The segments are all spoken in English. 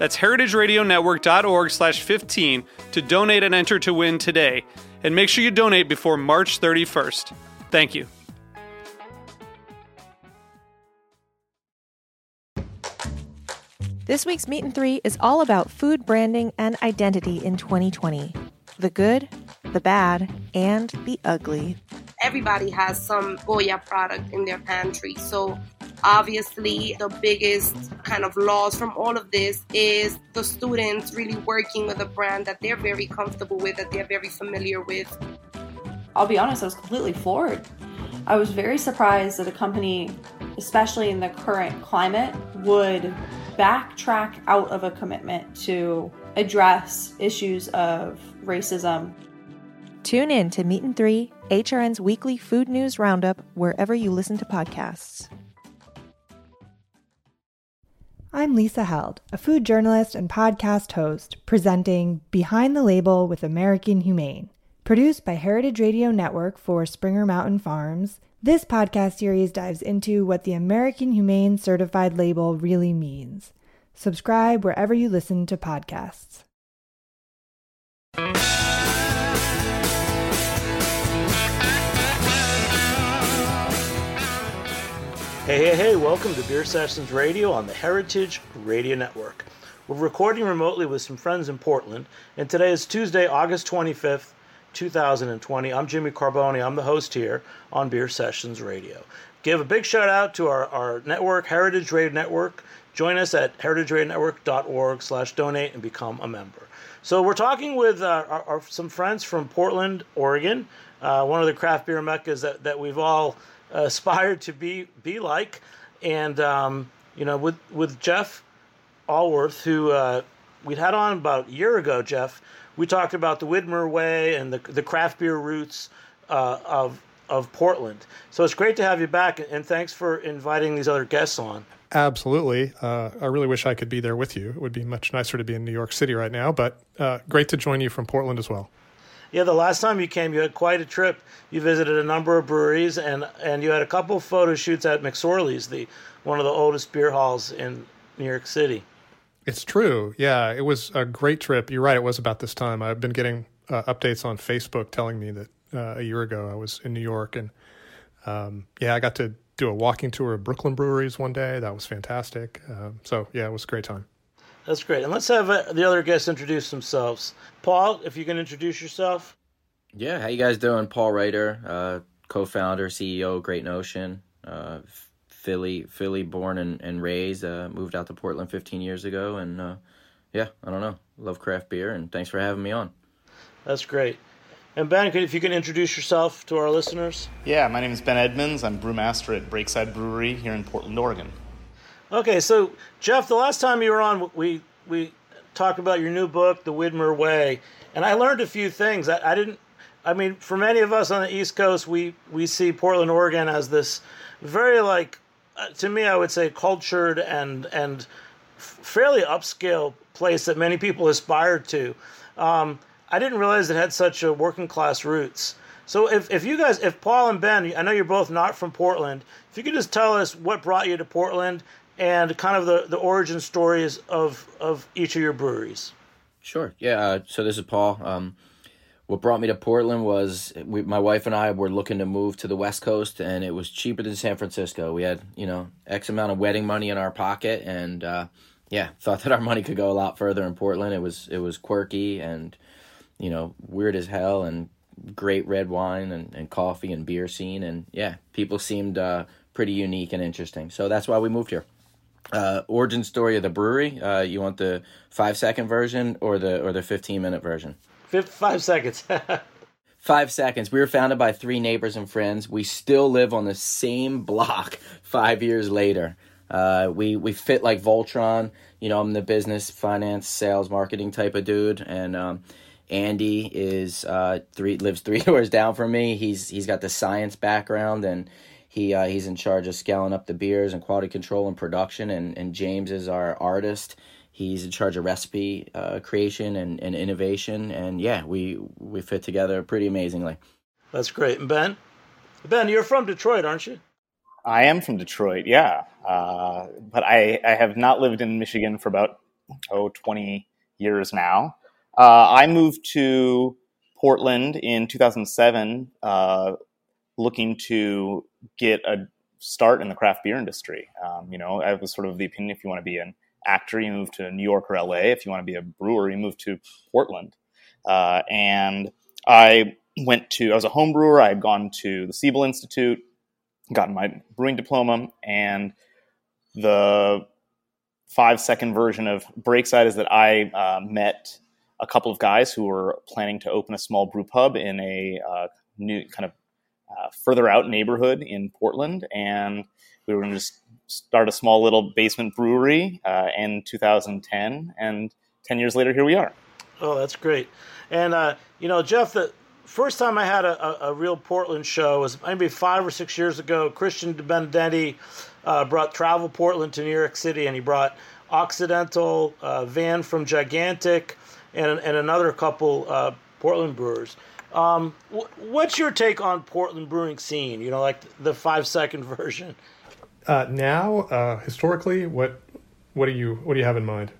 That's heritageradionetwork.org slash 15 to donate and enter to win today. And make sure you donate before March 31st. Thank you. This week's Meat and Three is all about food branding and identity in 2020 the good, the bad, and the ugly. Everybody has some Goya product in their pantry. So, obviously, the biggest kind of loss from all of this is the students really working with a brand that they're very comfortable with, that they're very familiar with. I'll be honest, I was completely floored. I was very surprised that a company, especially in the current climate, would backtrack out of a commitment to address issues of racism. Tune in to Meat and Three, HRN's weekly food news roundup, wherever you listen to podcasts. I'm Lisa Held, a food journalist and podcast host, presenting Behind the Label with American Humane. Produced by Heritage Radio Network for Springer Mountain Farms, this podcast series dives into what the American Humane Certified label really means. Subscribe wherever you listen to podcasts. Hey, hey, hey, welcome to Beer Sessions Radio on the Heritage Radio Network. We're recording remotely with some friends in Portland, and today is Tuesday, August 25th, 2020. I'm Jimmy Carboni. I'm the host here on Beer Sessions Radio. Give a big shout out to our, our network, Heritage Radio Network. Join us at heritageradionetwork.org slash donate and become a member. So we're talking with uh, our, our, some friends from Portland, Oregon, uh, one of the craft beer meccas that, that we've all aspired to be be like. And, um, you know, with, with Jeff Alworth, who uh, we'd had on about a year ago, Jeff, we talked about the Widmer Way and the, the craft beer roots uh, of of Portland. So it's great to have you back, and thanks for inviting these other guests on. Absolutely. Uh, I really wish I could be there with you. It would be much nicer to be in New York City right now, but uh, great to join you from Portland as well. Yeah, the last time you came, you had quite a trip. You visited a number of breweries, and, and you had a couple photo shoots at McSorley's, the one of the oldest beer halls in New York City. It's true. Yeah, it was a great trip. You're right. It was about this time. I've been getting uh, updates on Facebook telling me that uh, a year ago I was in New York, and um, yeah, I got to do a walking tour of Brooklyn breweries one day. That was fantastic. Um, so yeah, it was a great time. That's great. And let's have uh, the other guests introduce themselves. Paul, if you can introduce yourself. Yeah, how you guys doing? Paul Reiter, uh, co-founder, CEO, Great Notion. Uh, Philly, Philly, born and, and raised. Uh, moved out to Portland 15 years ago, and uh, yeah, I don't know. Love craft beer, and thanks for having me on. That's great. And Ben, if you can introduce yourself to our listeners. Yeah, my name is Ben Edmunds. I'm brewmaster at Breakside Brewery here in Portland, Oregon. Okay, so Jeff, the last time you were on, we we talked about your new book, The Widmer Way, and I learned a few things. I, I didn't. I mean, for many of us on the East Coast, we we see Portland, Oregon, as this very like uh, to me, I would say cultured and and fairly upscale place that many people aspire to. Um, I didn't realize it had such a working class roots. So if, if you guys, if Paul and Ben, I know you're both not from Portland, if you could just tell us what brought you to Portland and kind of the, the origin stories of, of each of your breweries. Sure. Yeah. Uh, so this is Paul. Um, what brought me to Portland was we, my wife and I were looking to move to the West Coast, and it was cheaper than San Francisco. We had you know X amount of wedding money in our pocket, and uh, yeah, thought that our money could go a lot further in Portland. It was it was quirky and you know weird as hell, and great red wine and, and coffee and beer scene, and yeah, people seemed uh, pretty unique and interesting. So that's why we moved here. Uh, origin story of the brewery. Uh, you want the five second version or the or the fifteen minute version? Five seconds. five seconds. We were founded by three neighbors and friends. We still live on the same block five years later. Uh, we we fit like Voltron. You know, I'm the business, finance, sales, marketing type of dude, and um, Andy is uh, three lives three doors down from me. He's he's got the science background and he uh, he's in charge of scaling up the beers and quality control and production. And and James is our artist. He's in charge of recipe uh, creation and, and innovation. And yeah, we we fit together pretty amazingly. That's great. And Ben, Ben, you're from Detroit, aren't you? I am from Detroit, yeah. Uh, but I, I have not lived in Michigan for about, oh, 20 years now. Uh, I moved to Portland in 2007 uh, looking to get a start in the craft beer industry. Um, you know, I was sort of the opinion if you want to be an actor, you move to New York or LA. If you want to be a brewer, you move to Portland. Uh, and I went to, I was a home brewer. I had gone to the Siebel Institute, gotten my brewing diploma, and the five second version of Breakside is that I uh, met a couple of guys who were planning to open a small brew pub in a uh, new kind of uh, further out neighborhood in Portland, and we were going to just start a small little basement brewery uh, in 2010, and 10 years later, here we are. Oh, that's great. And, uh, you know, Jeff, the first time I had a, a, a, real Portland show was maybe five or six years ago. Christian Benedetti uh, brought Travel Portland to New York City, and he brought Occidental, uh, Van from Gigantic, and, and another couple uh, Portland brewers. Um, what's your take on Portland brewing scene? You know, like the five second version. Uh, now, uh, historically, what what do you what do you have in mind?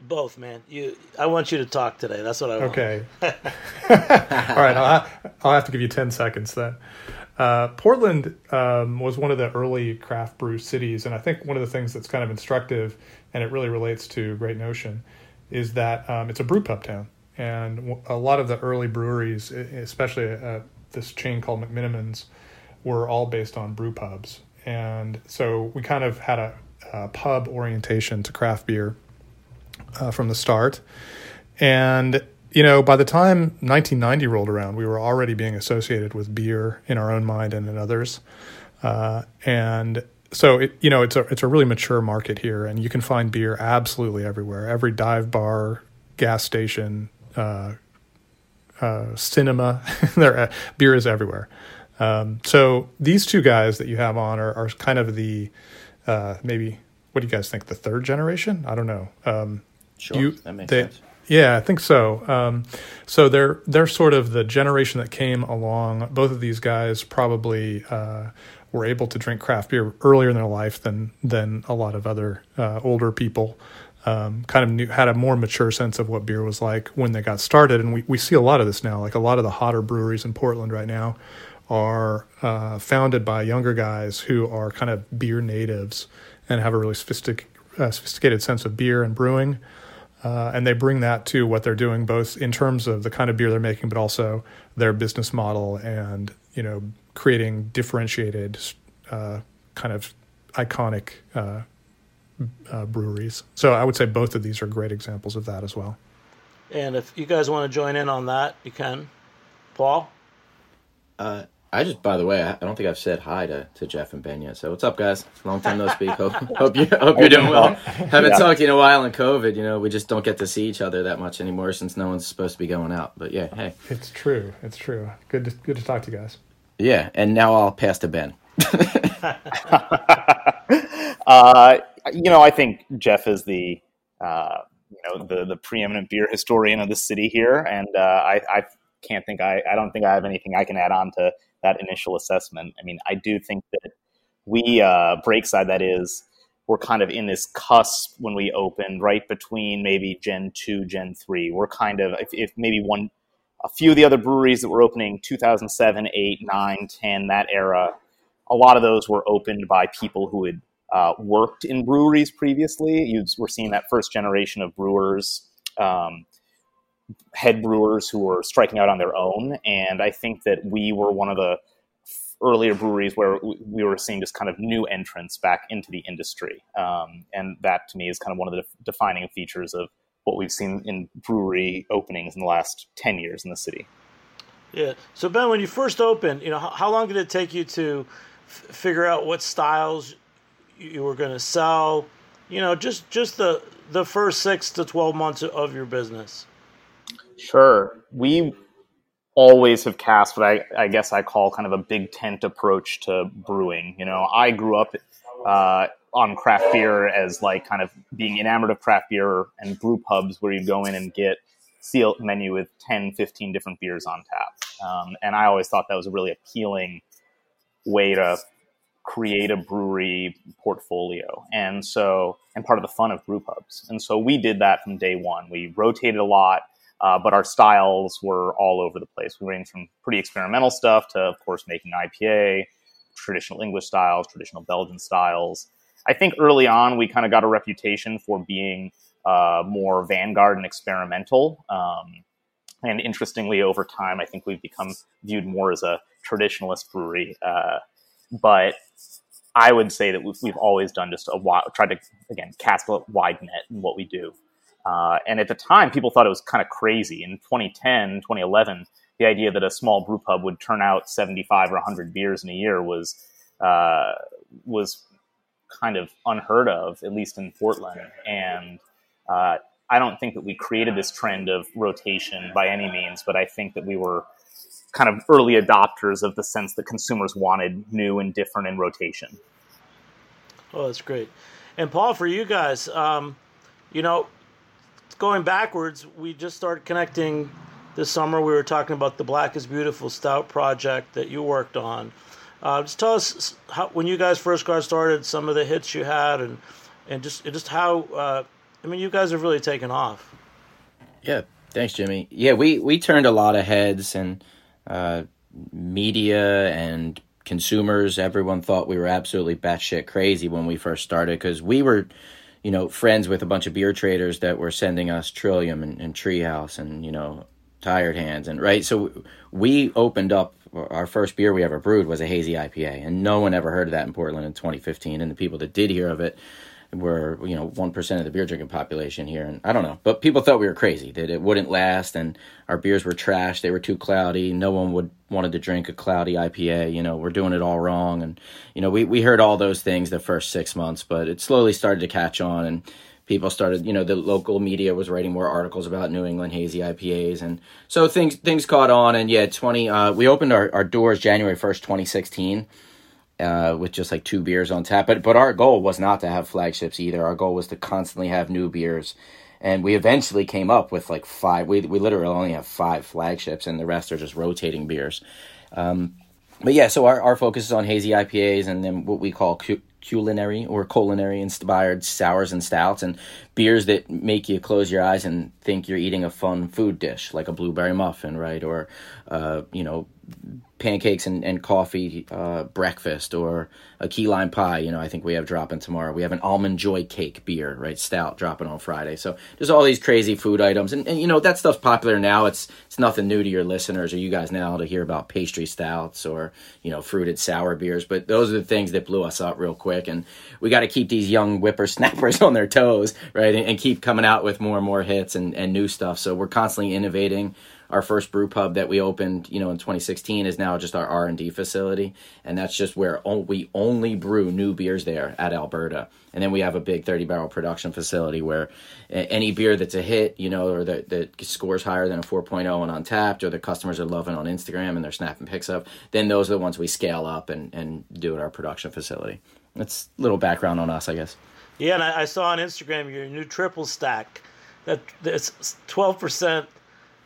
Both, man. You, I want you to talk today. That's what I want. Okay. All right. I'll, I'll have to give you ten seconds then. Uh, Portland um, was one of the early craft brew cities, and I think one of the things that's kind of instructive, and it really relates to Great Notion, is that um, it's a brew pub town and a lot of the early breweries, especially uh, this chain called McMenamins, were all based on brew pubs. And so we kind of had a, a pub orientation to craft beer uh, from the start. And, you know, by the time 1990 rolled around, we were already being associated with beer in our own mind and in others. Uh, and so it, you know it's a it's a really mature market here, and you can find beer absolutely everywhere. Every dive bar, gas station, uh, uh, cinema. there, uh, beer is everywhere. Um, so these two guys that you have on are, are kind of the uh, maybe what do you guys think? The third generation? I don't know. Um, sure, you, that makes they, sense. Yeah, I think so. Um, so they're they're sort of the generation that came along. Both of these guys probably uh, were able to drink craft beer earlier in their life than than a lot of other uh, older people um, kind of knew, had a more mature sense of what beer was like when they got started. And we, we see a lot of this now. Like a lot of the hotter breweries in Portland right now are uh, founded by younger guys who are kind of beer natives and have a really sophistic, uh, sophisticated sense of beer and brewing. Uh, and they bring that to what they're doing, both in terms of the kind of beer they're making, but also their business model and you know creating differentiated, uh, kind of iconic uh, breweries. So I would say both of these are great examples of that as well. And if you guys want to join in on that, you can. Paul? Uh, I just, by the way, I don't think I've said hi to, to Jeff and Ben yet. So what's up, guys? Long time no speak. Hope, hope you hope you're doing well. Haven't yeah. talked you in a while in COVID. You know, we just don't get to see each other that much anymore since no one's supposed to be going out. But yeah, hey, it's true. It's true. Good to good to talk to you guys. Yeah, and now I'll pass to Ben. uh, you know, I think Jeff is the uh, you know the the preeminent beer historian of the city here, and uh, I, I can't think I I don't think I have anything I can add on to that initial assessment. I mean, I do think that we uh, Breakside that is we're kind of in this cusp when we opened, right between maybe Gen two, Gen three. We're kind of if, if maybe one a few of the other breweries that were opening 2007, 8, 9, 10, that era, a lot of those were opened by people who had uh, worked in breweries previously. You were seeing that first generation of brewers um, head brewers who were striking out on their own. And I think that we were one of the earlier breweries where we were seeing just kind of new entrants back into the industry. Um, and that to me is kind of one of the defining features of what we've seen in brewery openings in the last 10 years in the city. Yeah. So Ben, when you first opened, you know, how, how long did it take you to f- figure out what styles you were going to sell? You know, just just the the first six to twelve months of your business. Sure, we always have cast what I, I guess I call kind of a big tent approach to brewing. You know, I grew up uh, on craft beer as like kind of being enamored of craft beer and brew pubs where you go in and get see a menu with 10, 15 different beers on tap. Um, and I always thought that was a really appealing way to create a brewery portfolio. And so, and part of the fun of brew pubs. And so we did that from day one. We rotated a lot, uh, but our styles were all over the place. We ranged from pretty experimental stuff to, of course, making IPA, traditional English styles, traditional Belgian styles. I think early on we kind of got a reputation for being uh, more vanguard and experimental. Um, and interestingly, over time, I think we've become viewed more as a traditionalist brewery. Uh, but I would say that we've, we've always done just a wide, tried to again cast a wide net in what we do. Uh, and at the time, people thought it was kind of crazy. In 2010, 2011, the idea that a small brew pub would turn out 75 or 100 beers in a year was uh, was kind of unheard of, at least in Portland. And uh, I don't think that we created this trend of rotation by any means, but I think that we were kind of early adopters of the sense that consumers wanted new and different in rotation. Oh, that's great. And Paul, for you guys, um, you know, going backwards, we just started connecting this summer. We were talking about the Black is Beautiful Stout project that you worked on. Uh, just tell us how, when you guys first got started, some of the hits you had, and and just just how. Uh, I mean, you guys have really taken off. Yeah, thanks, Jimmy. Yeah, we we turned a lot of heads and uh, media and consumers. Everyone thought we were absolutely batshit crazy when we first started because we were, you know, friends with a bunch of beer traders that were sending us Trillium and, and Treehouse and you know Tired Hands and right. So we opened up our first beer we ever brewed was a hazy IPA, and no one ever heard of that in Portland in 2015. And the people that did hear of it were you know one percent of the beer drinking population here, and I don't know, but people thought we were crazy that it wouldn't last, and our beers were trash. They were too cloudy. No one would wanted to drink a cloudy IPA. You know, we're doing it all wrong, and you know we we heard all those things the first six months, but it slowly started to catch on, and people started you know the local media was writing more articles about new england hazy ipas and so things things caught on and yeah 20 uh, we opened our, our doors january 1st 2016 uh, with just like two beers on tap. But but our goal was not to have flagships either. Our goal was to constantly have new beers, and we eventually came up with like five. We we literally only have five flagships, and the rest are just rotating beers. Um, but yeah, so our, our focus is on hazy IPAs and then what we call cu- culinary or culinary inspired sours and stouts and beers that make you close your eyes and think you're eating a fun food dish like a blueberry muffin, right? Or, uh, you know, pancakes and, and coffee uh, breakfast or a key lime pie. You know, I think we have dropping tomorrow. We have an almond joy cake beer, right? Stout dropping on Friday. So there's all these crazy food items, and, and you know that stuff's popular now. It's it's nothing new to your listeners or you guys now to hear about pastry stouts or you know fruited sour beers. But those are the things that blew us up real quick, and we got to keep these young whippersnappers on their toes, right? And, and keep coming out with more and more hits and, and new stuff. So we're constantly innovating our first brew pub that we opened, you know, in 2016 is now just our R&D facility, and that's just where we only brew new beers there at Alberta. And then we have a big 30 barrel production facility where any beer that's a hit, you know, or that, that scores higher than a 4.0 and Untappd, or the customers are loving on Instagram and they're snapping pics of, then those are the ones we scale up and, and do at our production facility. That's a little background on us, I guess. Yeah, and I, I saw on Instagram your new triple stack. That it's twelve percent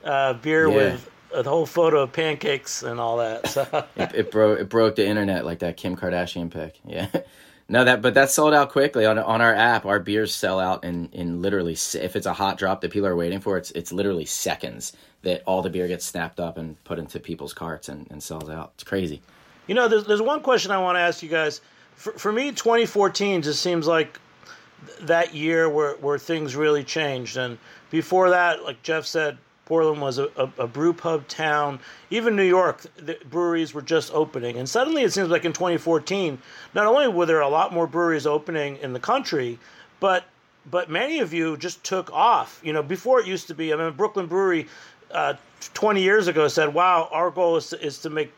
uh, beer yeah. with a whole photo of pancakes and all that. So. it, it broke it broke the internet like that Kim Kardashian pic. Yeah. No, that but that sold out quickly on on our app. Our beers sell out in in literally if it's a hot drop that people are waiting for, it's it's literally seconds that all the beer gets snapped up and put into people's carts and, and sells out. It's crazy. You know, there's there's one question I want to ask you guys. For for me, 2014 just seems like that year where where things really changed. And before that, like Jeff said, Portland was a, a, a brew pub town. Even New York, the breweries were just opening. And suddenly it seems like in 2014, not only were there a lot more breweries opening in the country, but but many of you just took off. You know, before it used to be, I mean, Brooklyn Brewery uh, 20 years ago said, wow, our goal is to, is to make,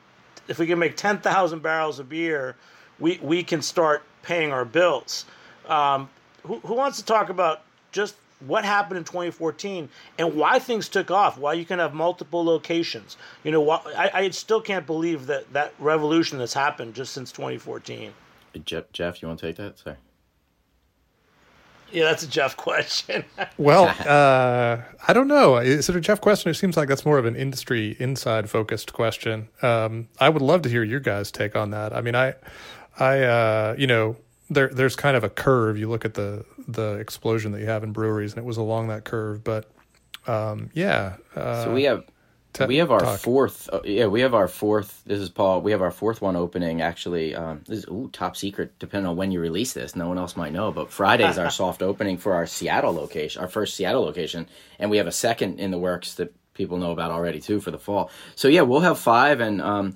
if we can make 10,000 barrels of beer, we, we can start paying our bills. Um, who, who wants to talk about just what happened in 2014 and why things took off, why you can have multiple locations. You know, why, I, I still can't believe that that revolution that's happened just since 2014. Jeff, Jeff, you want to take that? Sorry. Yeah, that's a Jeff question. well, uh, I don't know. Is it a Jeff question? It seems like that's more of an industry inside focused question. Um, I would love to hear your guys' take on that. I mean, I, I, uh, you know, there there's kind of a curve. You look at the the explosion that you have in breweries, and it was along that curve. But um, yeah, uh, so we have T- we have our talk. fourth. Uh, yeah, we have our fourth. This is Paul. We have our fourth one opening. Actually, um, this is ooh, top secret. Depending on when you release this, no one else might know. But Friday is our soft opening for our Seattle location, our first Seattle location, and we have a second in the works that people know about already too for the fall. So yeah, we'll have five, and um,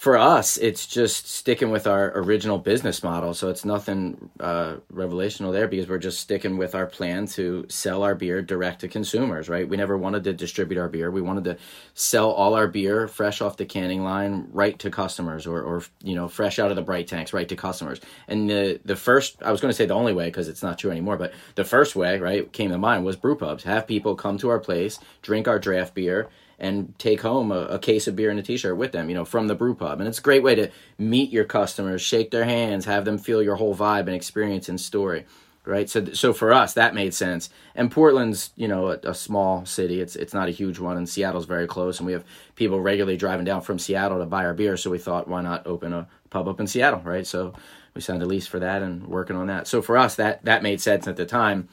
for us, it's just sticking with our original business model. So it's nothing uh, revelational there because we're just sticking with our plan to sell our beer direct to consumers, right? We never wanted to distribute our beer. We wanted to sell all our beer fresh off the canning line right to customers or, or you know, fresh out of the bright tanks right to customers. And the, the first, I was going to say the only way because it's not true anymore, but the first way, right, came to mind was brew pubs. Have people come to our place, drink our draft beer, and take home a, a, case of beer and a t-shirt with them, you know, from the brew pub. And it's a great way to meet your customers, shake their hands, have them feel your whole vibe and experience and story. Right. So, so for us, that made sense. And Portland's, you know, a, a small city. It's, it's not a huge one and Seattle's very close. And we have people regularly driving down from Seattle to buy our beer. So we thought, why not open a pub up in Seattle? Right. So we signed a lease for that and working on that. So for us, that, that made sense at the time.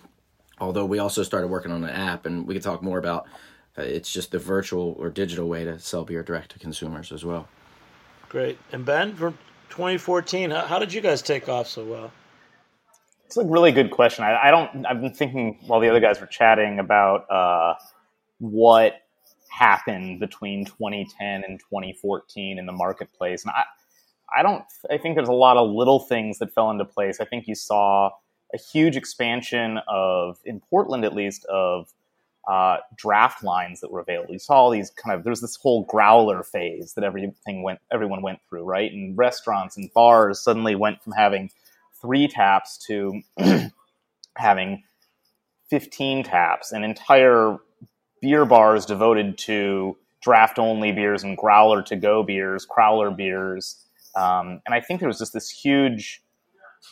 Although we also started working on an app and we could talk more about it's just the virtual or digital way to sell beer direct to consumers as well. Great. And Ben, from 2014, how, how did you guys take off so well? It's a really good question. I, I, don't. I've been thinking while the other guys were chatting about uh, what happened between 2010 and 2014 in the marketplace, and I, I don't. I think there's a lot of little things that fell into place. I think you saw a huge expansion of, in Portland at least, of uh, draft lines that were available. You saw all these kind of there's this whole growler phase that everything went everyone went through, right? And restaurants and bars suddenly went from having three taps to having 15 taps and entire beer bars devoted to draft only beers and growler to go beers, crowler beers. Um, and I think there was just this huge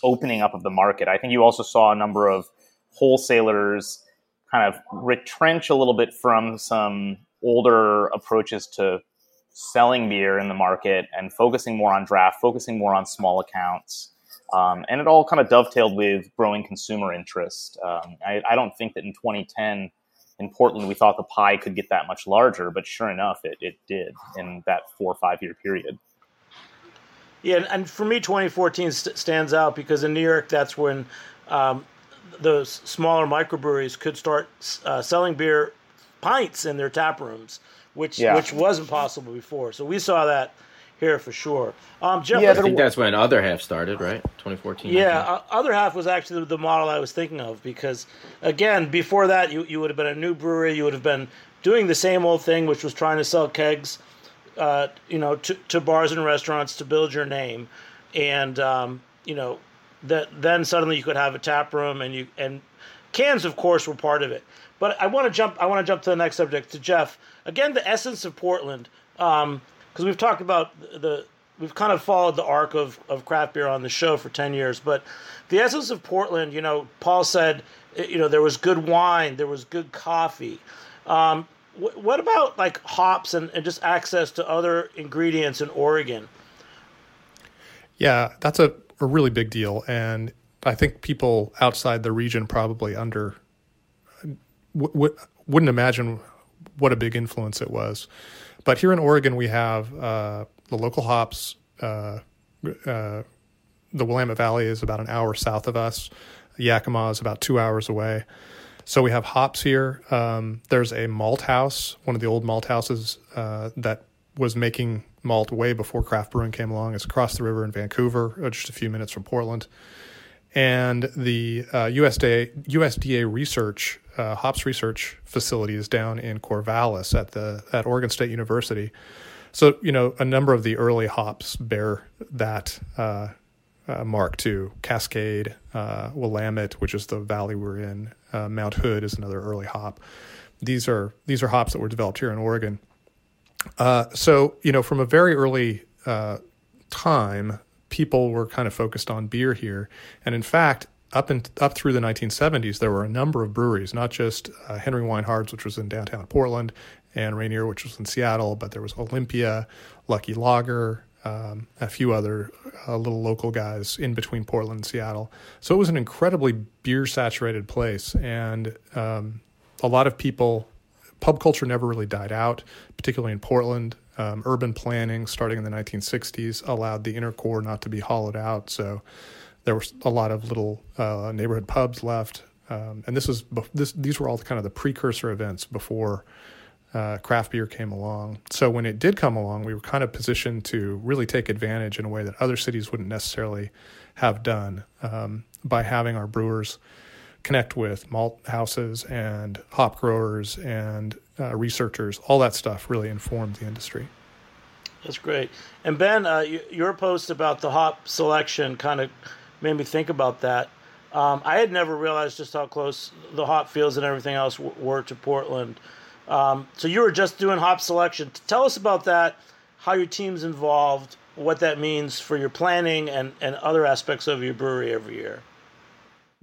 opening up of the market. I think you also saw a number of wholesalers kind of retrench a little bit from some older approaches to selling beer in the market and focusing more on draft, focusing more on small accounts. Um, and it all kind of dovetailed with growing consumer interest. Um, I, I, don't think that in 2010 in Portland we thought the pie could get that much larger, but sure enough, it, it did in that four or five year period. Yeah, and for me, 2014 st- stands out because in New York, that's when um, those smaller microbreweries could start uh, selling beer pints in their tap rooms, which yeah. which wasn't possible before. So we saw that here for sure. Um, Jeff, yeah, I think that's when other half started, right? 2014. Yeah, uh, other half was actually the, the model I was thinking of because again, before that, you you would have been a new brewery. You would have been doing the same old thing, which was trying to sell kegs, uh, you know, to, to bars and restaurants to build your name, and um, you know that then suddenly you could have a tap room and you and cans of course were part of it. But i want to jump i want to jump to the next subject to jeff. Again the essence of portland because um, we've talked about the we've kind of followed the arc of, of craft beer on the show for 10 years but the essence of portland you know paul said you know there was good wine there was good coffee. Um, wh- what about like hops and, and just access to other ingredients in oregon? Yeah that's a a really big deal, and I think people outside the region probably under w- w- wouldn't imagine what a big influence it was. But here in Oregon, we have uh, the local hops. Uh, uh, the Willamette Valley is about an hour south of us. Yakima is about two hours away. So we have hops here. Um, there's a malt house, one of the old malt houses uh, that was making malt way before craft brewing came along. It's across the river in Vancouver, uh, just a few minutes from Portland. And the uh, USDA, USDA research, uh, hops research facility is down in Corvallis at the at Oregon State University. So you know a number of the early hops bear that uh, uh, mark too. Cascade, uh, Willamette, which is the valley we're in. Mount Hood is another early hop. These are these are hops that were developed here in Oregon. Uh, so you know from a very early uh, time, people were kind of focused on beer here, and in fact. Up and up through the 1970s, there were a number of breweries, not just uh, Henry Weinhard's, which was in downtown Portland, and Rainier, which was in Seattle, but there was Olympia, Lucky Lager, um, a few other uh, little local guys in between Portland and Seattle. So it was an incredibly beer saturated place, and um, a lot of people. Pub culture never really died out, particularly in Portland. Um, urban planning, starting in the 1960s, allowed the inner core not to be hollowed out. So there was a lot of little uh, neighborhood pubs left, um, and this was this. These were all kind of the precursor events before uh, craft beer came along. So when it did come along, we were kind of positioned to really take advantage in a way that other cities wouldn't necessarily have done um, by having our brewers connect with malt houses and hop growers and uh, researchers. All that stuff really informed the industry. That's great. And Ben, uh, your post about the hop selection kind of made me think about that. Um, I had never realized just how close the hop fields and everything else were to Portland. Um, so you were just doing hop selection. Tell us about that, how your team's involved, what that means for your planning and, and other aspects of your brewery every year.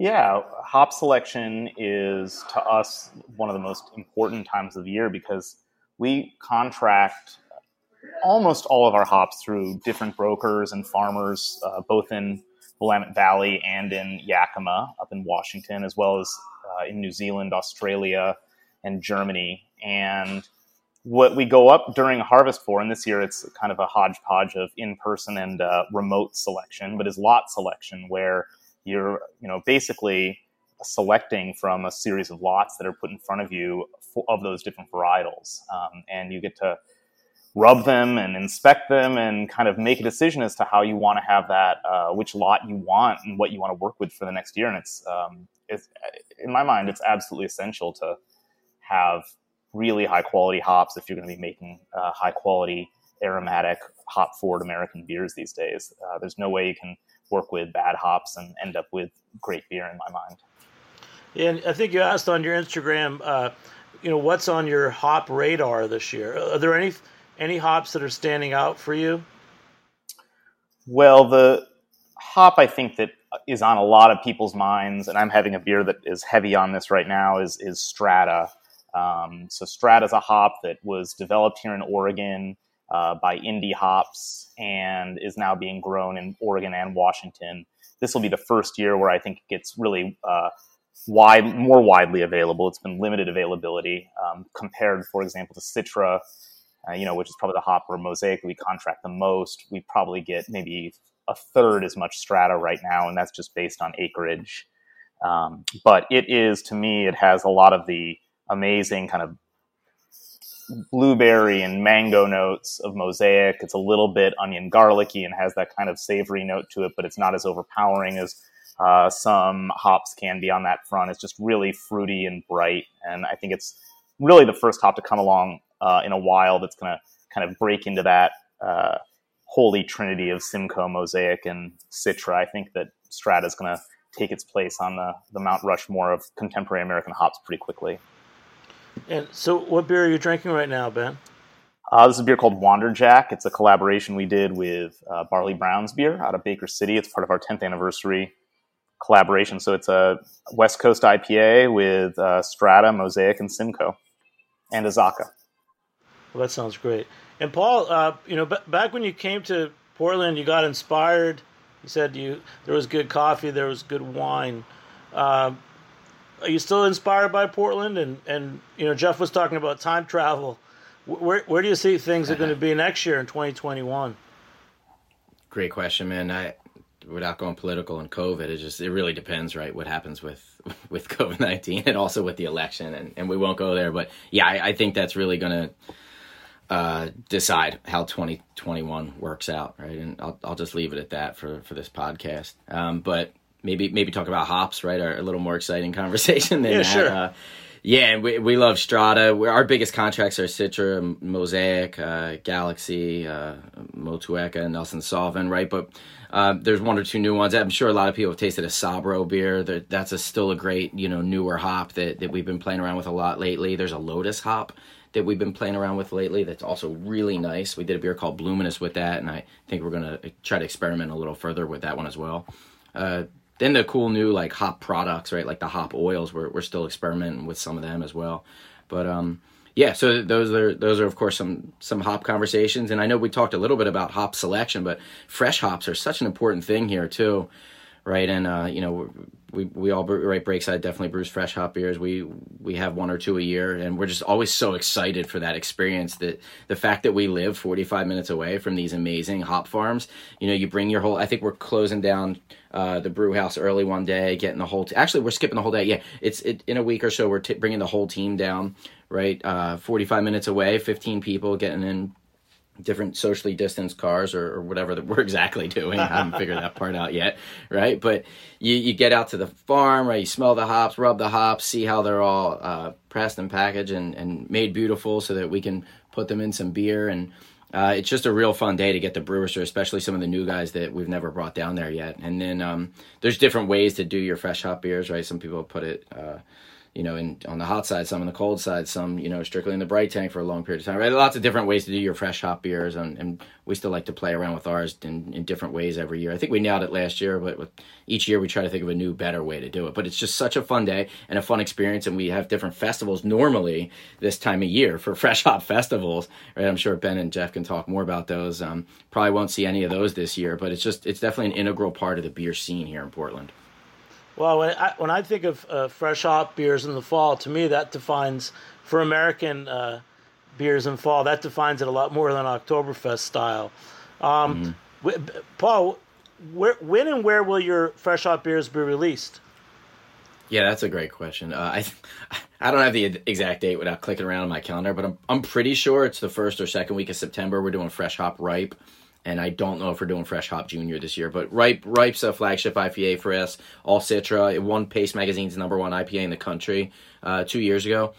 Yeah, hop selection is to us one of the most important times of the year because we contract almost all of our hops through different brokers and farmers, uh, both in Willamette Valley and in Yakima up in Washington, as well as uh, in New Zealand, Australia, and Germany. And what we go up during harvest for, and this year it's kind of a hodgepodge of in-person and uh, remote selection, but is lot selection where you're, you know, basically selecting from a series of lots that are put in front of you of those different varietals, um, and you get to rub them and inspect them and kind of make a decision as to how you want to have that, uh, which lot you want and what you want to work with for the next year. And it's, um, it's in my mind, it's absolutely essential to have really high quality hops if you're going to be making uh, high quality aromatic hop forward American beers these days. Uh, there's no way you can work with bad hops and end up with great beer in my mind. And I think you asked on your Instagram, uh, you know, what's on your hop radar this year? Are there any any hops that are standing out for you? Well, the hop I think that is on a lot of people's minds, and I'm having a beer that is heavy on this right now, is is Strata. Um, so Strata is a hop that was developed here in Oregon uh, by Indie Hops and is now being grown in Oregon and Washington. This will be the first year where I think it gets really uh, wide, more widely available. It's been limited availability um, compared, for example, to Citra, uh, you know, which is probably the hop where Mosaic we contract the most. We probably get maybe a third as much Strata right now, and that's just based on acreage. Um, but it is, to me, it has a lot of the amazing kind of blueberry and mango notes of mosaic. It's a little bit onion garlicky and has that kind of savory note to it, but it's not as overpowering as uh, some hops can be on that front. It's just really fruity and bright, and I think it's really the first hop to come along uh, in a while that's going to kind of break into that uh, holy trinity of Simcoe, Mosaic, and Citra. I think that Strata is going to take its place on the, the Mount Rushmore of contemporary American hops pretty quickly. And so, what beer are you drinking right now, Ben? Uh, this is a beer called Wanderjack. It's a collaboration we did with uh, Barley Brown's beer out of Baker City. It's part of our 10th anniversary collaboration. So it's a West Coast IPA with uh, Strata, Mosaic, and Simcoe, and Azacca. Well, that sounds great. And Paul, uh, you know, b- back when you came to Portland, you got inspired. You said you there was good coffee, there was good wine. Are you still inspired by Portland? And and you know, Jeff was talking about time travel. Where where do you see things are going to be next year in 2021? Great question, man. I without going political and COVID, it just it really depends, right? What happens with with COVID nineteen and also with the election, and, and we won't go there. But yeah, I, I think that's really going to uh, decide how twenty twenty one works out, right? And I'll I'll just leave it at that for for this podcast. Um, but maybe maybe talk about hops, right? Our, a little more exciting conversation than yeah, that. Sure. Uh, yeah, and we, we love Strata. We're, our biggest contracts are Citra, Mosaic, uh, Galaxy, uh, Motueka, Nelson Sauvin, right? But uh, there's one or two new ones. I'm sure a lot of people have tasted a Sabro beer. That's a, still a great, you know, newer hop that, that we've been playing around with a lot lately. There's a Lotus hop that we've been playing around with lately that's also really nice. We did a beer called Bluminous with that, and I think we're going to try to experiment a little further with that one as well. Uh, then the cool new like hop products, right? Like the hop oils, we're we're still experimenting with some of them as well. But um, yeah, so those are those are of course some some hop conversations, and I know we talked a little bit about hop selection, but fresh hops are such an important thing here too, right? And uh, you know we we all right breakside definitely brews fresh hop beers. We we have one or two a year, and we're just always so excited for that experience. That the fact that we live 45 minutes away from these amazing hop farms, you know, you bring your whole. I think we're closing down uh, the brew house early one day, getting the whole. T- Actually, we're skipping the whole day. Yeah, it's it, in a week or so. We're t- bringing the whole team down. Right, uh, 45 minutes away, 15 people getting in different socially distanced cars or, or whatever that we're exactly doing. I haven't figured that part out yet, right? But you, you get out to the farm, right? You smell the hops, rub the hops, see how they're all uh, pressed and packaged and, and made beautiful so that we can put them in some beer. And uh, it's just a real fun day to get the brewers, especially some of the new guys that we've never brought down there yet. And then um, there's different ways to do your fresh hop beers, right? Some people put it. Uh, you know, in on the hot side, some on the cold side, some you know strictly in the bright tank for a long period of time. Right, lots of different ways to do your fresh hop beers, and, and we still like to play around with ours in, in different ways every year. I think we nailed it last year, but with each year we try to think of a new, better way to do it. But it's just such a fun day and a fun experience, and we have different festivals normally this time of year for fresh hop festivals. Right, I'm sure Ben and Jeff can talk more about those. Um, probably won't see any of those this year, but it's just it's definitely an integral part of the beer scene here in Portland. Well, when I, when I think of uh, fresh hop beers in the fall, to me that defines for American uh, beers in fall that defines it a lot more than Oktoberfest style. Um, mm-hmm. Paul, where, when and where will your fresh hop beers be released? Yeah, that's a great question. Uh, I I don't have the exact date without clicking around on my calendar, but I'm I'm pretty sure it's the first or second week of September. We're doing fresh hop ripe and I don't know if we're doing Fresh Hop Junior this year. But Ripe Ripe's a flagship IPA for us. All Citra. It won Paste Magazine's number one IPA in the country uh, two years ago,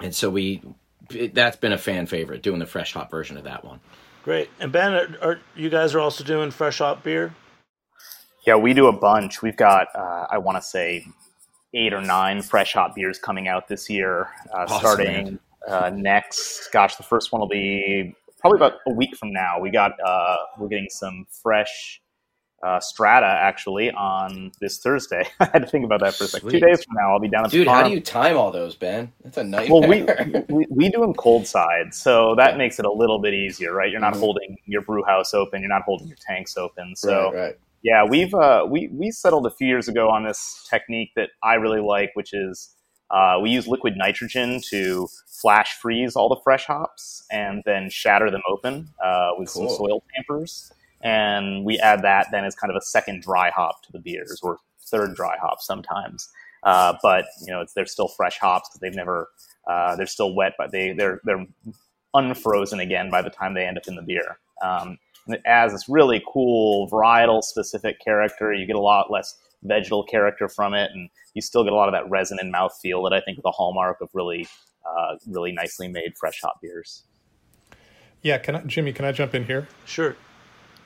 and so we it, that's been a fan favorite doing the Fresh Hop version of that one. Great. And Ben, are, are you guys are also doing Fresh Hop beer? Yeah, we do a bunch. We've got uh, I want to say eight or nine fresh hop beers coming out this year, uh, awesome, starting uh, next. Gosh, the first one will be probably about a week from now. We got uh, we're getting some fresh uh, strata actually on this Thursday. I had to think about that for a second. Two days from now, I'll be down at Dude, how do you time all those, Ben? That's a nightmare. Well, we, we, we do them cold side, so that yeah. makes it a little bit easier, right? You're not mm-hmm. holding your brew house open, you're not holding your tanks open. So, right, right. yeah, we've uh, we we settled a few years ago on this technique that I really like, which is uh, we use liquid nitrogen to flash freeze all the fresh hops and then shatter them open uh, with cool. some soil tampers. And we add that then as kind of a second dry hop to the beers or third dry hop sometimes. Uh, but you know, they're still fresh hops because they've never uh, they're still wet, but they they're they're unfrozen again by the time they end up in the beer. Um, and it adds this really cool varietal specific character. You get a lot less vegetal character from it, and you still get a lot of that resin and mouth feel that I think is the hallmark of really, uh, really nicely made fresh hop beers. Yeah, can I, Jimmy? Can I jump in here? Sure.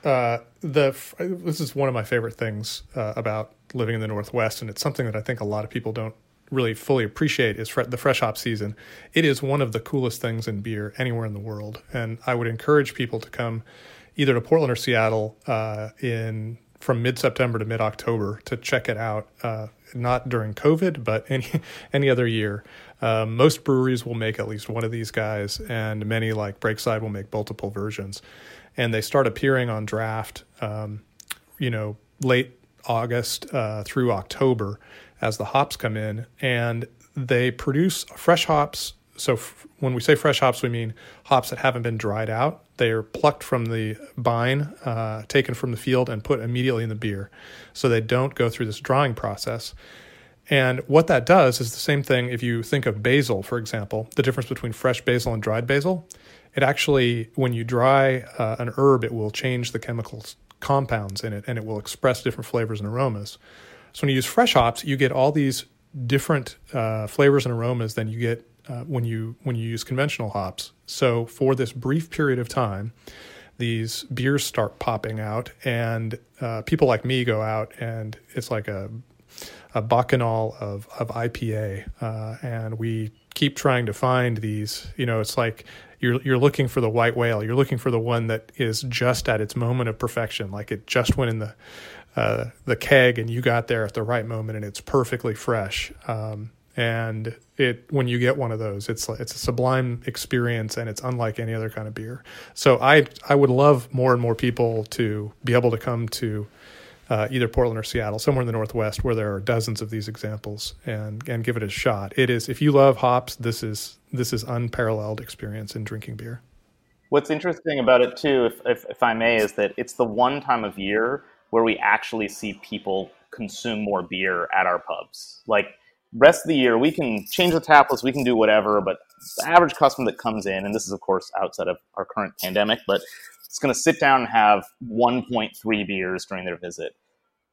Uh, the this is one of my favorite things uh, about living in the Northwest, and it's something that I think a lot of people don't really fully appreciate is fre- the fresh hop season. It is one of the coolest things in beer anywhere in the world, and I would encourage people to come either to Portland or Seattle uh, in from mid September to mid October to check it out. Uh, not during COVID, but any any other year. Um, most breweries will make at least one of these guys, and many like Breakside will make multiple versions. And they start appearing on draft, um, you know, late August uh, through October as the hops come in, and they produce fresh hops so f- when we say fresh hops, we mean hops that haven't been dried out. They are plucked from the vine, uh, taken from the field, and put immediately in the beer. So they don't go through this drying process. And what that does is the same thing if you think of basil, for example, the difference between fresh basil and dried basil. It actually, when you dry uh, an herb, it will change the chemical compounds in it and it will express different flavors and aromas. So when you use fresh hops, you get all these different uh, flavors and aromas than you get uh, when you when you use conventional hops. So for this brief period of time, these beers start popping out, and uh, people like me go out, and it's like a a bacchanal of of IPA, uh, and we keep trying to find these. You know, it's like you're you're looking for the white whale. You're looking for the one that is just at its moment of perfection, like it just went in the uh, the keg, and you got there at the right moment, and it's perfectly fresh. Um, and it when you get one of those it's it's a sublime experience and it's unlike any other kind of beer. So i i would love more and more people to be able to come to uh, either portland or seattle somewhere in the northwest where there are dozens of these examples and and give it a shot. It is if you love hops this is this is unparalleled experience in drinking beer. What's interesting about it too if, if, if i may is that it's the one time of year where we actually see people consume more beer at our pubs. Like rest of the year we can change the tap list we can do whatever but the average customer that comes in and this is of course outside of our current pandemic but it's going to sit down and have 1.3 beers during their visit.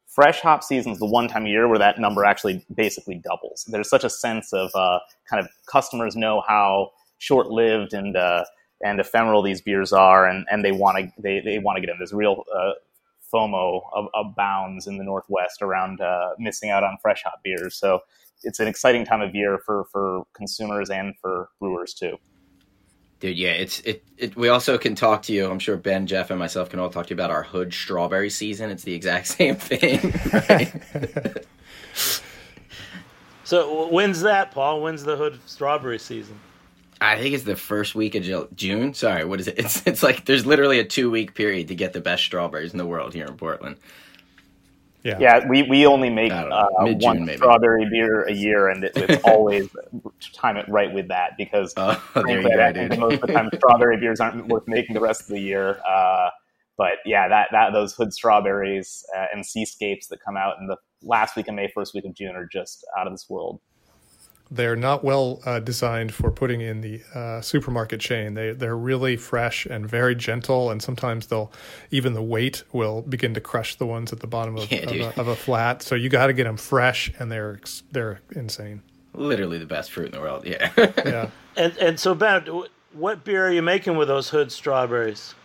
Fresh hop season is the one time a year where that number actually basically doubles. There's such a sense of uh, kind of customers know how short-lived and uh, and ephemeral these beers are and, and they want to they, they want to get in there's real uh, FOMO abounds in the Northwest around uh, missing out on fresh hop beers. So it's an exciting time of year for for consumers and for brewers too. Dude, yeah, it's it, it. We also can talk to you. I'm sure Ben, Jeff, and myself can all talk to you about our Hood strawberry season. It's the exact same thing. Right? so when's that, Paul? When's the Hood strawberry season? I think it's the first week of June. Sorry, what is it? It's it's like there's literally a two week period to get the best strawberries in the world here in Portland. Yeah, yeah. We, we only make uh, one maybe. strawberry beer a year, and it, it's always time it right with that because oh, frankly, go, I think most of the time strawberry beers aren't worth making the rest of the year. Uh, but yeah, that that those hood strawberries uh, and seascapes that come out in the last week of May, first week of June are just out of this world they're not well uh, designed for putting in the uh, supermarket chain. They they're really fresh and very gentle, and sometimes they'll even the weight will begin to crush the ones at the bottom of, yeah, of, a, of a, flat. So you got to get them fresh, and they're they're insane. Literally the best fruit in the world. Yeah. yeah. And and so Ben, what beer are you making with those hood strawberries?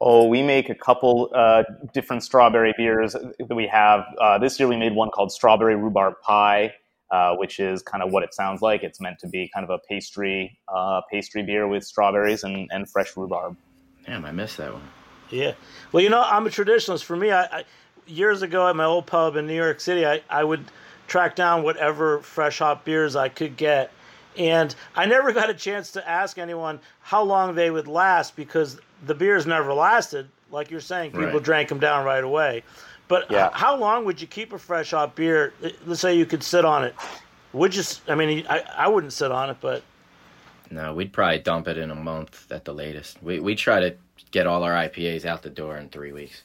Oh, we make a couple uh, different strawberry beers that we have. Uh, this year we made one called Strawberry Rhubarb Pie uh, which is kind of what it sounds like. It's meant to be kind of a pastry uh, pastry beer with strawberries and, and fresh rhubarb. Damn, I missed that one. Yeah. Well, you know, I'm a traditionalist. For me, I, I years ago at my old pub in New York City, I, I would track down whatever fresh hop beers I could get. And I never got a chance to ask anyone how long they would last because the beers never lasted. Like you're saying, people right. drank them down right away. But yeah. how long would you keep a fresh hop beer? Let's say you could sit on it. Would you? I mean, I, I wouldn't sit on it, but no, we'd probably dump it in a month at the latest. We we try to get all our IPAs out the door in three weeks.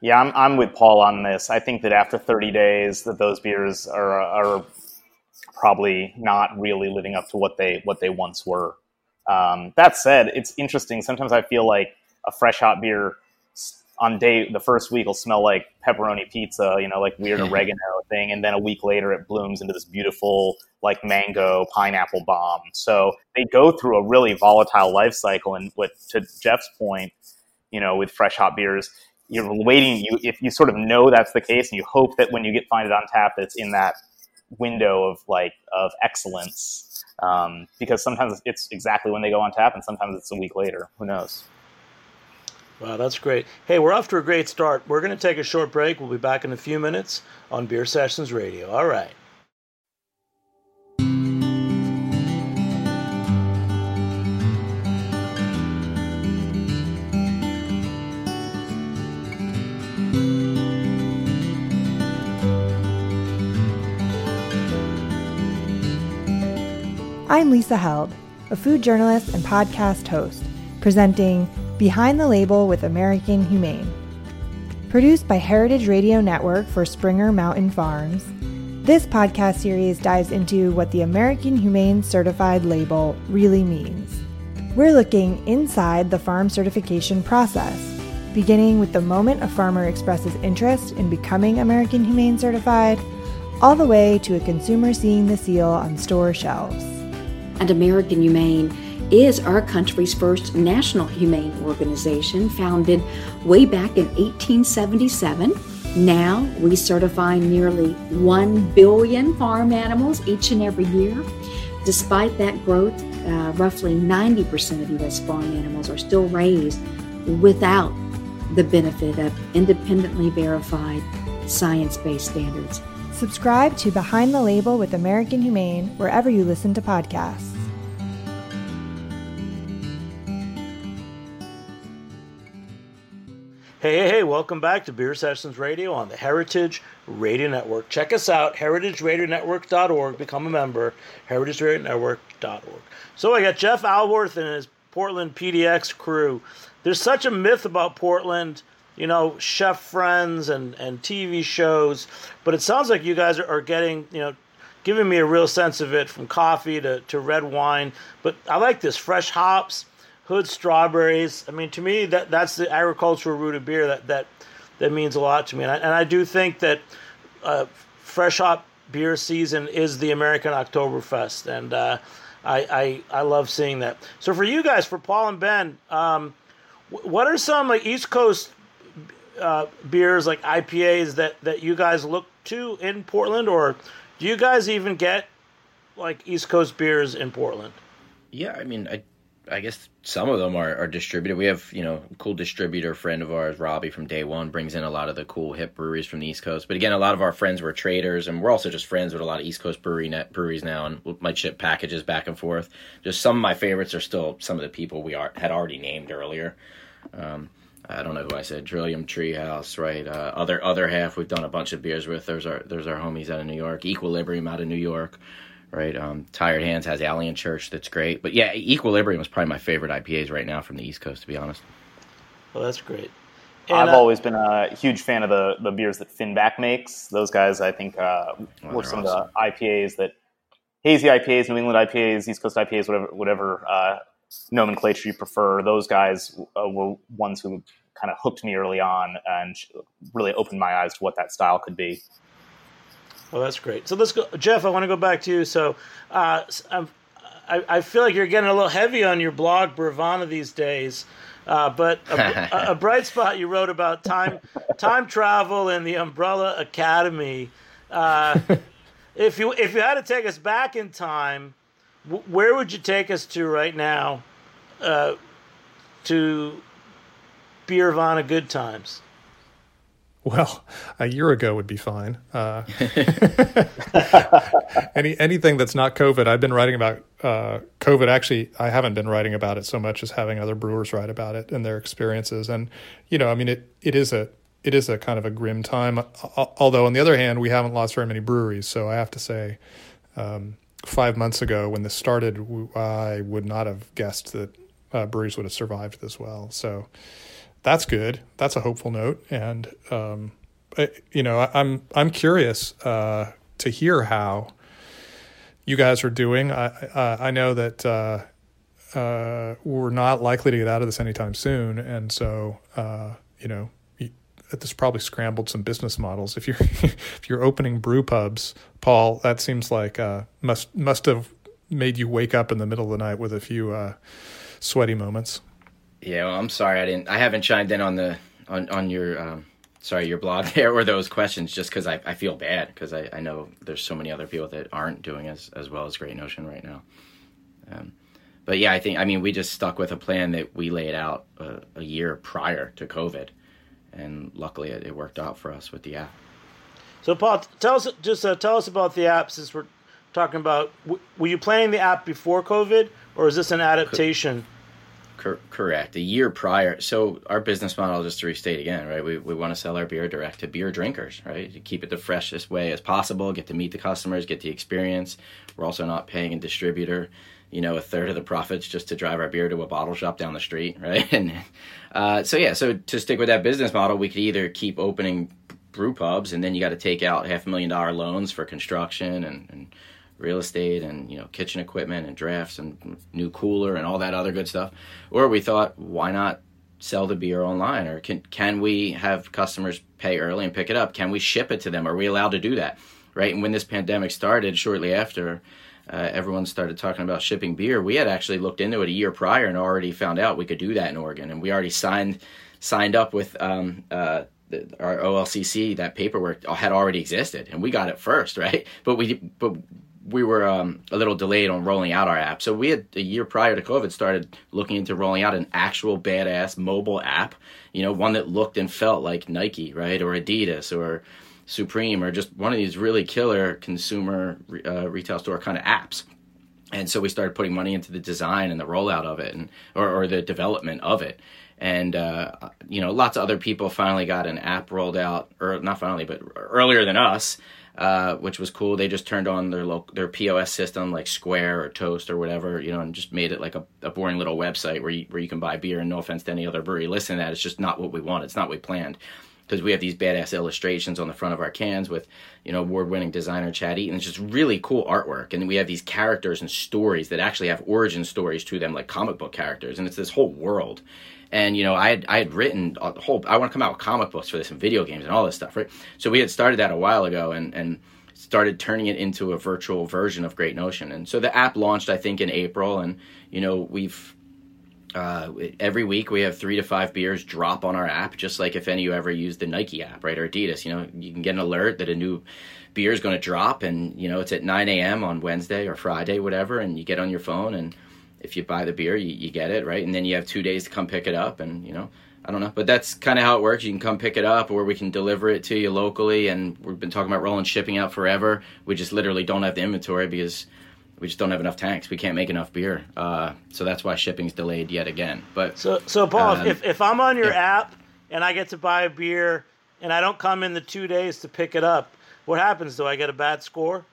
Yeah, I'm I'm with Paul on this. I think that after 30 days, that those beers are are probably not really living up to what they what they once were. Um, that said, it's interesting. Sometimes I feel like a fresh hop beer on day the first week will smell like pepperoni pizza, you know, like weird oregano thing, and then a week later it blooms into this beautiful like mango pineapple bomb. So they go through a really volatile life cycle. And what to Jeff's point, you know, with fresh hop beers, you're waiting. You if you sort of know that's the case, and you hope that when you get find it on tap, that it's in that window of like of excellence. Um, because sometimes it's exactly when they go on tap, and sometimes it's a week later. Who knows? Wow, that's great. Hey, we're off to a great start. We're going to take a short break. We'll be back in a few minutes on Beer Sessions Radio. All right. I'm Lisa Held, a food journalist and podcast host, presenting Behind the Label with American Humane. Produced by Heritage Radio Network for Springer Mountain Farms, this podcast series dives into what the American Humane Certified label really means. We're looking inside the farm certification process, beginning with the moment a farmer expresses interest in becoming American Humane Certified, all the way to a consumer seeing the seal on store shelves and American Humane is our country's first national humane organization, founded way back in 1877. Now we certify nearly 1 billion farm animals each and every year. Despite that growth, uh, roughly 90% of U.S. farm animals are still raised without the benefit of independently verified science based standards. Subscribe to Behind the Label with American Humane wherever you listen to podcasts. Hey, hey, hey, welcome back to Beer Sessions Radio on the Heritage Radio Network. Check us out, heritageradionetwork.org. Become a member, heritageradionetwork.org. So I got Jeff Alworth and his Portland PDX crew. There's such a myth about Portland, you know, chef friends and, and TV shows, but it sounds like you guys are, are getting, you know, giving me a real sense of it from coffee to, to red wine. But I like this fresh hops hood strawberries. I mean, to me, that that's the agricultural root of beer that that that means a lot to me. And I, and I do think that uh, fresh hop beer season is the American Oktoberfest, and uh, I, I I love seeing that. So for you guys, for Paul and Ben, um, what are some like East Coast uh, beers like IPAs that that you guys look to in Portland, or do you guys even get like East Coast beers in Portland? Yeah, I mean, I I guess some of them are, are distributed. We have, you know, cool distributor friend of ours, Robbie from Day One, brings in a lot of the cool hip breweries from the East Coast. But again, a lot of our friends were traders, and we're also just friends with a lot of East Coast brewery net breweries now, and we might ship packages back and forth. Just some of my favorites are still some of the people we are, had already named earlier. Um, I don't know who I said, Trillium Treehouse, right? Uh, other other half we've done a bunch of beers with. There's our there's our homies out of New York, Equilibrium out of New York right? Um, Tired Hands has Alien Church, that's great. But yeah, Equilibrium is probably my favorite IPAs right now from the East Coast, to be honest. Well, that's great. And, I've uh, always been a huge fan of the, the beers that Finback makes. Those guys, I think, uh, oh, were some awesome. of the IPAs that hazy IPAs, New England IPAs, East Coast IPAs, whatever, whatever uh, nomenclature you prefer. Those guys uh, were ones who kind of hooked me early on and really opened my eyes to what that style could be. Oh, that's great. So let's go, Jeff. I want to go back to you. So, uh, I, I feel like you're getting a little heavy on your blog, Beervana, these days. Uh, but a, a, bright spot you wrote about time, time travel and the Umbrella Academy. Uh, if you if you had to take us back in time, w- where would you take us to right now? Uh, to Beervana good times. Well, a year ago would be fine. Uh, any anything that's not COVID. I've been writing about uh, COVID. Actually, I haven't been writing about it so much as having other brewers write about it and their experiences. And you know, I mean, it it is a it is a kind of a grim time. Although on the other hand, we haven't lost very many breweries. So I have to say, um, five months ago when this started, I would not have guessed that uh, breweries would have survived this well. So that's good. That's a hopeful note. And um, you know, I, am I'm curious uh, to hear how you guys are doing. I uh, I know that uh, uh we're not likely to get out of this anytime soon, and so uh, you know. This probably scrambled some business models. If you're if you're opening brew pubs, Paul, that seems like uh, must must have made you wake up in the middle of the night with a few sweaty moments. Yeah, well, I'm sorry I didn't. I haven't chimed in on the on on your um, sorry your blog there or those questions just because I, I feel bad because I, I know there's so many other people that aren't doing as as well as Great Notion right now. Um, but yeah, I think I mean we just stuck with a plan that we laid out a, a year prior to COVID, and luckily it, it, worked out for us with the app. So Paul, tell us just uh, tell us about the app since we're talking about. W- were you planning the app before COVID, or is this an adaptation? Cor- correct. A year prior, so our business model, just to restate again, right? We, we want to sell our beer direct to beer drinkers, right? To keep it the freshest way as possible, get to meet the customers, get the experience. We're also not paying a distributor, you know, a third of the profits just to drive our beer to a bottle shop down the street, right? And uh, so yeah, so to stick with that business model, we could either keep opening brew pubs, and then you got to take out half a million dollar loans for construction and, and real estate and you know kitchen equipment and drafts and new cooler and all that other good stuff. Or we thought, why not sell the beer online? Or can can we have customers pay early and pick it up? Can we ship it to them? Are we allowed to do that? Right. And when this pandemic started, shortly after. Uh, everyone started talking about shipping beer. We had actually looked into it a year prior and already found out we could do that in Oregon, and we already signed signed up with um, uh, our OLCC. That paperwork had already existed, and we got it first, right? But we but we were um, a little delayed on rolling out our app. So we had a year prior to COVID started looking into rolling out an actual badass mobile app, you know, one that looked and felt like Nike, right, or Adidas or Supreme or just one of these really killer consumer uh, retail store kind of apps. And so we started putting money into the design and the rollout of it, and or, or the development of it. And uh, you know, lots of other people finally got an app rolled out, or not finally, but earlier than us uh, which was cool. They just turned on their local, their POS system like Square or Toast or whatever, you know, and just made it like a, a boring little website where you where you can buy beer. And no offense to any other brewery, listen to that. It's just not what we want. It's not what we planned because we have these badass illustrations on the front of our cans with you know award-winning designer Chad Eaton. It's just really cool artwork, and we have these characters and stories that actually have origin stories to them, like comic book characters, and it's this whole world. And you know, I had I had written a whole. I want to come out with comic books for this and video games and all this stuff, right? So we had started that a while ago, and and started turning it into a virtual version of Great Notion. And so the app launched, I think, in April, and you know, we've uh, every week we have three to five beers drop on our app, just like if any of you ever use the Nike app, right, or Adidas. You know, you can get an alert that a new beer is going to drop, and you know it's at 9 a.m. on Wednesday or Friday, whatever, and you get on your phone and if you buy the beer, you, you get it, right? And then you have two days to come pick it up. And, you know, I don't know. But that's kind of how it works. You can come pick it up or we can deliver it to you locally. And we've been talking about rolling shipping out forever. We just literally don't have the inventory because we just don't have enough tanks. We can't make enough beer. Uh, so that's why shipping's delayed yet again. But So, so Paul, um, if, if I'm on your yeah. app and I get to buy a beer and I don't come in the two days to pick it up, what happens? Do I get a bad score?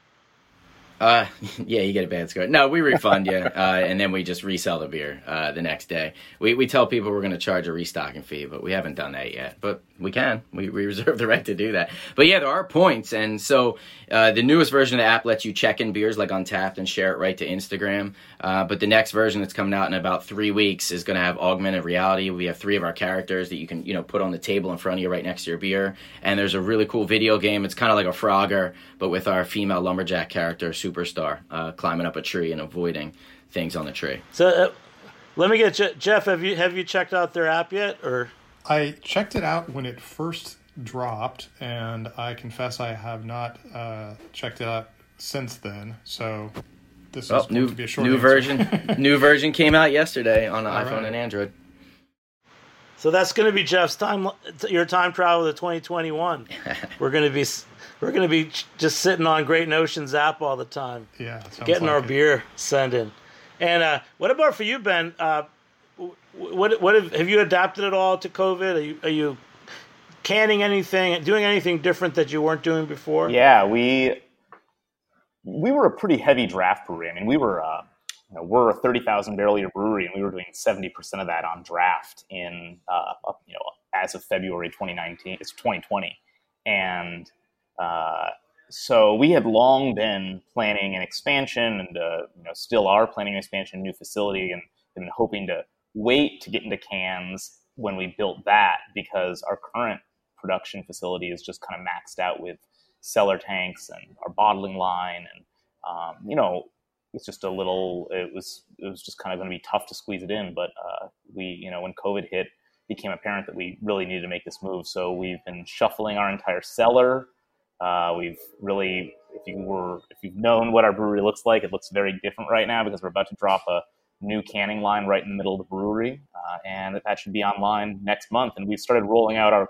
Uh, yeah, you get a bad score. No, we refund you, uh, and then we just resell the beer uh, the next day. We we tell people we're going to charge a restocking fee, but we haven't done that yet. But we can. We, we reserve the right to do that. But yeah, there are points, and so uh, the newest version of the app lets you check in beers like Untappd and share it right to Instagram. Uh, but the next version that's coming out in about three weeks is going to have augmented reality. We have three of our characters that you can you know put on the table in front of you right next to your beer, and there's a really cool video game. It's kind of like a Frogger, but with our female lumberjack character, Superstar, uh, climbing up a tree and avoiding things on the tree. So. Uh, let me get Je- Jeff. Have you have you checked out their app yet, or I checked it out when it first dropped, and I confess I have not uh, checked it out since then. So this well, is new, to be a short new answer. version. new version came out yesterday on the iPhone right. and Android. So that's going to be Jeff's time. Your time travel to 2021. we're going to be we're going to be just sitting on Great Notions app all the time. Yeah, getting like our it. beer sent in. And uh, what about for you, Ben? Uh, what what have, have you adapted at all to COVID? Are you, are you canning anything, doing anything different that you weren't doing before? Yeah, we we were a pretty heavy draft brewery. I mean, we were uh, you know, we're a thirty thousand barrel year brewery, and we were doing seventy percent of that on draft in uh, you know as of February twenty nineteen. It's twenty twenty, and uh, so we had long been planning an expansion, and uh, you know still are planning an expansion, new facility, and been hoping to wait to get into cans when we built that because our current production facility is just kind of maxed out with cellar tanks and our bottling line and um, you know it's just a little it was it was just kind of going to be tough to squeeze it in but uh, we you know when covid hit became apparent that we really needed to make this move. So we've been shuffling our entire cellar. Uh, we've really if you were if you've known what our brewery looks like it looks very different right now because we're about to drop a new canning line right in the middle of the brewery, uh, and that should be online next month. And we've started rolling out our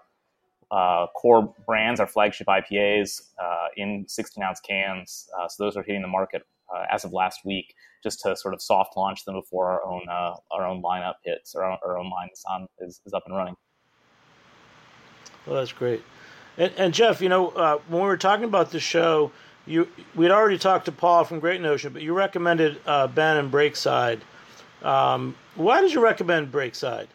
uh, core brands, our flagship IPAs, uh, in 16 ounce cans. Uh, so those are hitting the market uh, as of last week, just to sort of soft launch them before our own uh, our own lineup hits, our own, our own line is on is, is up and running. Well, that's great. And, and Jeff, you know, when we were talking about the show, you we'd already talked to Paul from Great Notion, but you recommended Ben and Breakside. Um, why did you recommend Breakside?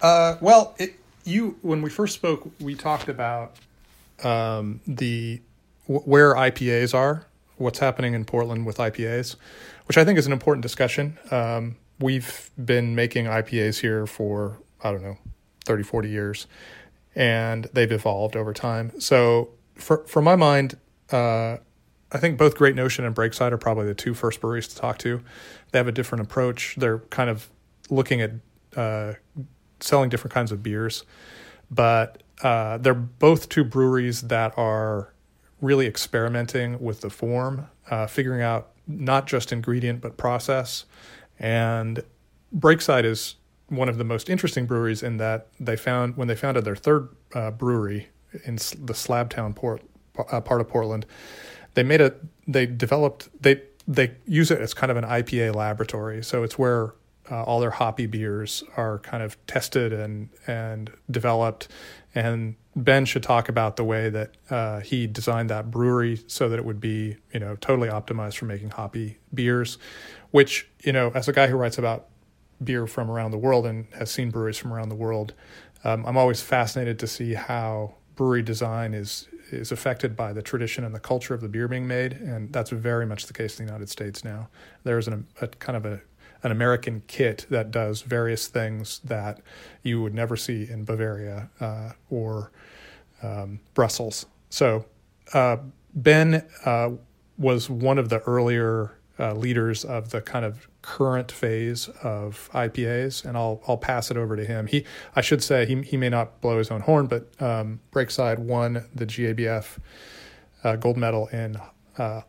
Uh, well, it, you when we first spoke, we talked about um, the where IPAs are, what's happening in Portland with IPAs, which I think is an important discussion. Um, we've been making IPAs here for I don't know 30, 40 years, and they've evolved over time. So, for for my mind, uh, I think both Great Notion and Breakside are probably the two first breweries to talk to. They have a different approach. They're kind of looking at uh, selling different kinds of beers, but uh, they're both two breweries that are really experimenting with the form, uh, figuring out not just ingredient but process. And Breakside is one of the most interesting breweries in that they found when they founded their third uh, brewery in the Slabtown port, uh, part of Portland, they made a they developed they they use it as kind of an IPA laboratory. So it's where uh, all their hoppy beers are kind of tested and and developed. And Ben should talk about the way that uh, he designed that brewery so that it would be you know totally optimized for making hoppy beers. Which you know, as a guy who writes about beer from around the world and has seen breweries from around the world, um, I'm always fascinated to see how brewery design is is affected by the tradition and the culture of the beer being made, and that's very much the case in the United States now. There's an, a kind of a an American kit that does various things that you would never see in Bavaria uh, or um, Brussels. So uh, Ben uh, was one of the earlier uh, leaders of the kind of current phase of IPAs, and I'll I'll pass it over to him. He I should say he he may not blow his own horn, but um, Breakside won the GABF uh, gold medal in uh,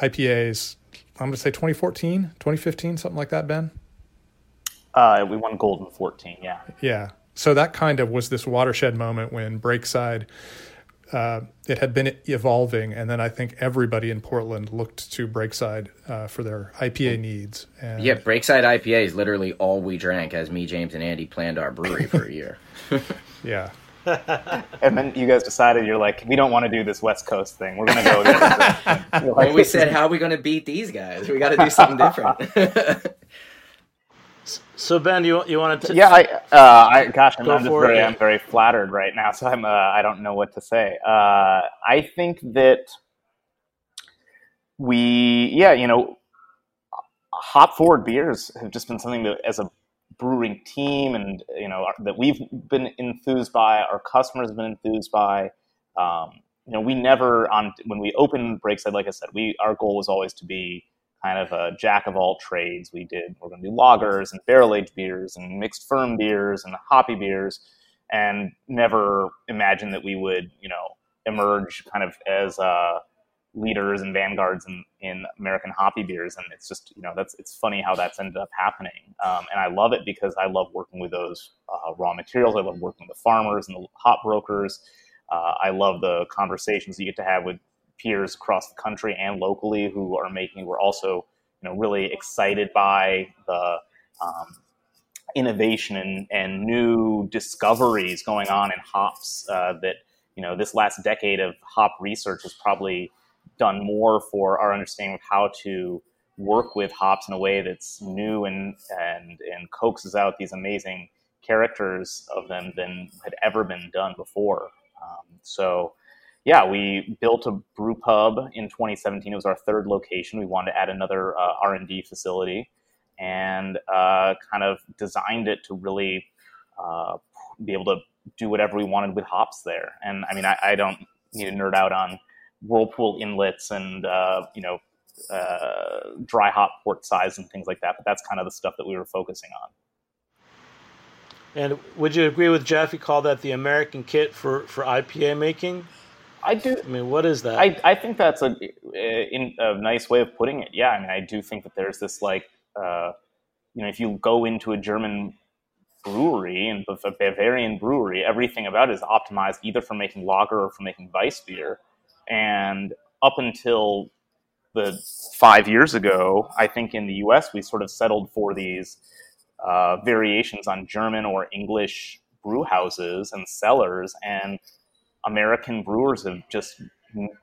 IPAs. I'm going to say 2014, 2015, something like that. Ben. Uh, we won gold in 14. Yeah. Yeah. So that kind of was this watershed moment when Breakside uh, it had been evolving, and then I think everybody in Portland looked to Breakside uh, for their IPA needs. And yeah, Breakside IPA is literally all we drank as me, James, and Andy planned our brewery for a year. yeah. and then you guys decided you're like, we don't want to do this West Coast thing. We're going to go. Like, well, we said, how are we going to beat these guys? We got to do something different. So Ben, you you wanted to? Yeah, I, uh, I gosh, I'm, I'm just very, it. I'm very flattered right now. So I'm, uh, I don't know what to say. Uh, I think that we, yeah, you know, hop forward beers have just been something that, as a brewing team, and you know, that we've been enthused by. Our customers have been enthused by. Um, you know, we never on when we opened Breakside, like I said, we our goal was always to be kind of a jack of all trades. We did we're going to do lagers and barrel aged beers and mixed ferm beers and hoppy beers, and never imagined that we would you know emerge kind of as uh, leaders and vanguards in, in American hoppy beers. And it's just you know that's it's funny how that's ended up happening. Um, and I love it because I love working with those uh, raw materials. I love working with the farmers and the hop brokers. Uh, I love the conversations you get to have with peers across the country and locally who are making. We're also, you know, really excited by the um, innovation and, and new discoveries going on in hops. Uh, that you know, this last decade of hop research has probably done more for our understanding of how to work with hops in a way that's new and and and coaxes out these amazing characters of them than had ever been done before. Um, so yeah, we built a brew pub in 2017. It was our third location. We wanted to add another uh, R&D facility and uh, kind of designed it to really uh, be able to do whatever we wanted with hops there. And I mean, I, I don't need to nerd out on whirlpool inlets and uh, you know uh, dry hop port size and things like that. But that's kind of the stuff that we were focusing on. And would you agree with Jeff? He called that the American kit for, for IPA making. I do. I mean, what is that? I, I think that's a, in, a nice way of putting it. Yeah, I mean, I do think that there's this like, uh, you know, if you go into a German brewery and a Bavarian brewery, everything about it is optimized either for making lager or for making Weiss beer. And up until the five years ago, I think in the U.S. we sort of settled for these uh, variations on German or English brew houses and cellars, and American brewers have just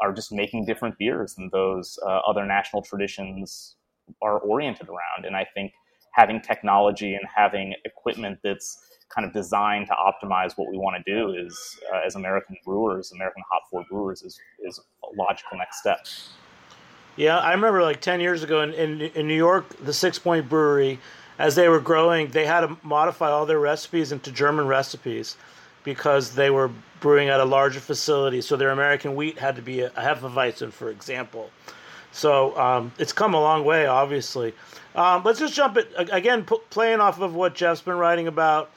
are just making different beers than those uh, other national traditions are oriented around. And I think having technology and having equipment that's kind of designed to optimize what we want to do is, uh, as American brewers, American hop forward brewers, is is a logical next step. Yeah, I remember like ten years ago in, in, in New York, the Sixpoint Brewery, as they were growing, they had to modify all their recipes into German recipes because they were brewing at a larger facility. So their American wheat had to be a, a Hefeweizen, for example. So um, it's come a long way, obviously. Um, let's just jump it again, p- playing off of what Jeff's been writing about.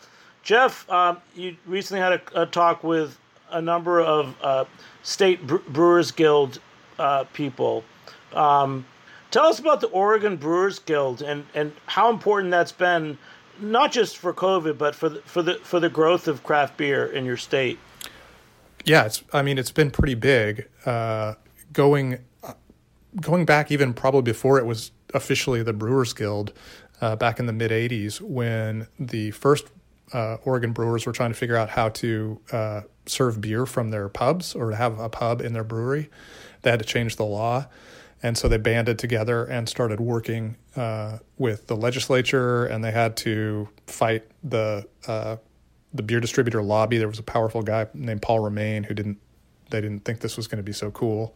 Jeff, um, you recently had a, a, talk with a number of uh, state Brewers Guild uh, people. Um, tell us about the Oregon Brewers Guild and, and how important that's been, not just for COVID, but for the, for the for the growth of craft beer in your state. Yeah, it's. I mean, it's been pretty big. Uh, going going back even probably before it was officially the Brewers Guild, uh, back in the mid '80s, when the first uh, Oregon brewers were trying to figure out how to uh, serve beer from their pubs or to have a pub in their brewery. They had to change the law. And so they banded together and started working uh, with the legislature, and they had to fight the uh, the beer distributor lobby. There was a powerful guy named Paul Romain who didn't they didn't think this was going to be so cool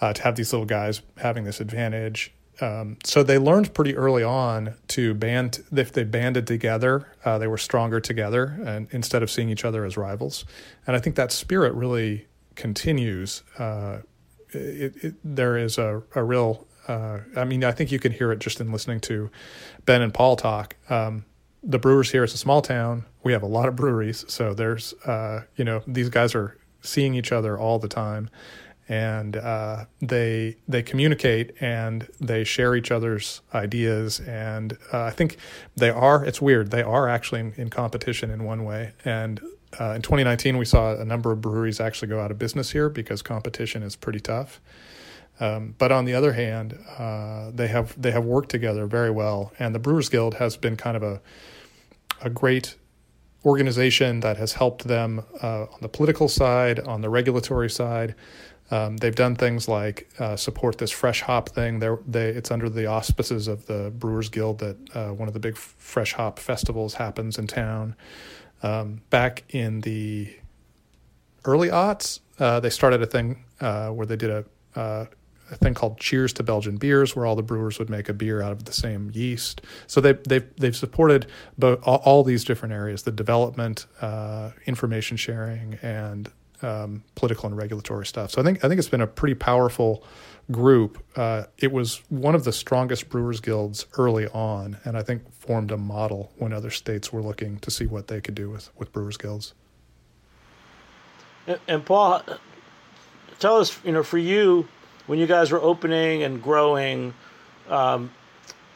uh, to have these little guys having this advantage. Um, so they learned pretty early on to band. If they banded together, uh, they were stronger together, and instead of seeing each other as rivals. And I think that spirit really continues. It, it, there is a, a real. Uh, I mean, I think you can hear it just in listening to Ben and Paul talk. Um, the brewers here is a small town. We have a lot of breweries, so there's, uh, you know, these guys are seeing each other all the time and uh, they they communicate and they share each other's ideas and uh, I think they are it's weird they are actually in, in competition in one way and uh, in 2019 we saw a number of breweries actually go out of business here because competition is pretty tough um, but on the other hand uh, they have they have worked together very well and the Brewers Guild has been kind of a a great organization that has helped them uh, on the political side on the regulatory side um, they've done things like uh, support this fresh hop thing. They're, they, it's under the auspices of the Brewers Guild that uh, one of the big fresh hop festivals happens in town. Um, back in the early aughts, uh, they started a thing uh, where they did a, uh, a thing called Cheers to Belgian Beers, where all the brewers would make a beer out of the same yeast. So they, they've they've supported all, all these different areas: the development, uh, information sharing, and um, political and regulatory stuff. So I think I think it's been a pretty powerful group. Uh, it was one of the strongest brewers guilds early on, and I think formed a model when other states were looking to see what they could do with with brewers guilds. And, and Paul, tell us, you know, for you, when you guys were opening and growing, um,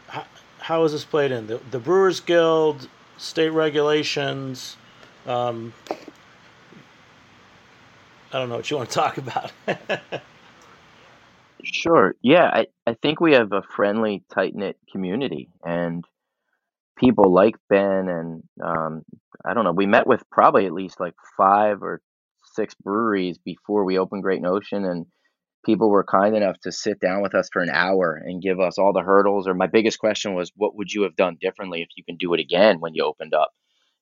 how, how was this played in the, the Brewers Guild, state regulations? Um, I don't know what you want to talk about. Sure. Yeah, I, I think we have a friendly, tight knit community and people like Ben and um, I don't know. We met with probably at least like five or six breweries before we opened Great Notion, and people were kind enough to sit down with us for an hour and give us all the hurdles. Or my biggest question was, what would you have done differently if you can do it again when you opened up?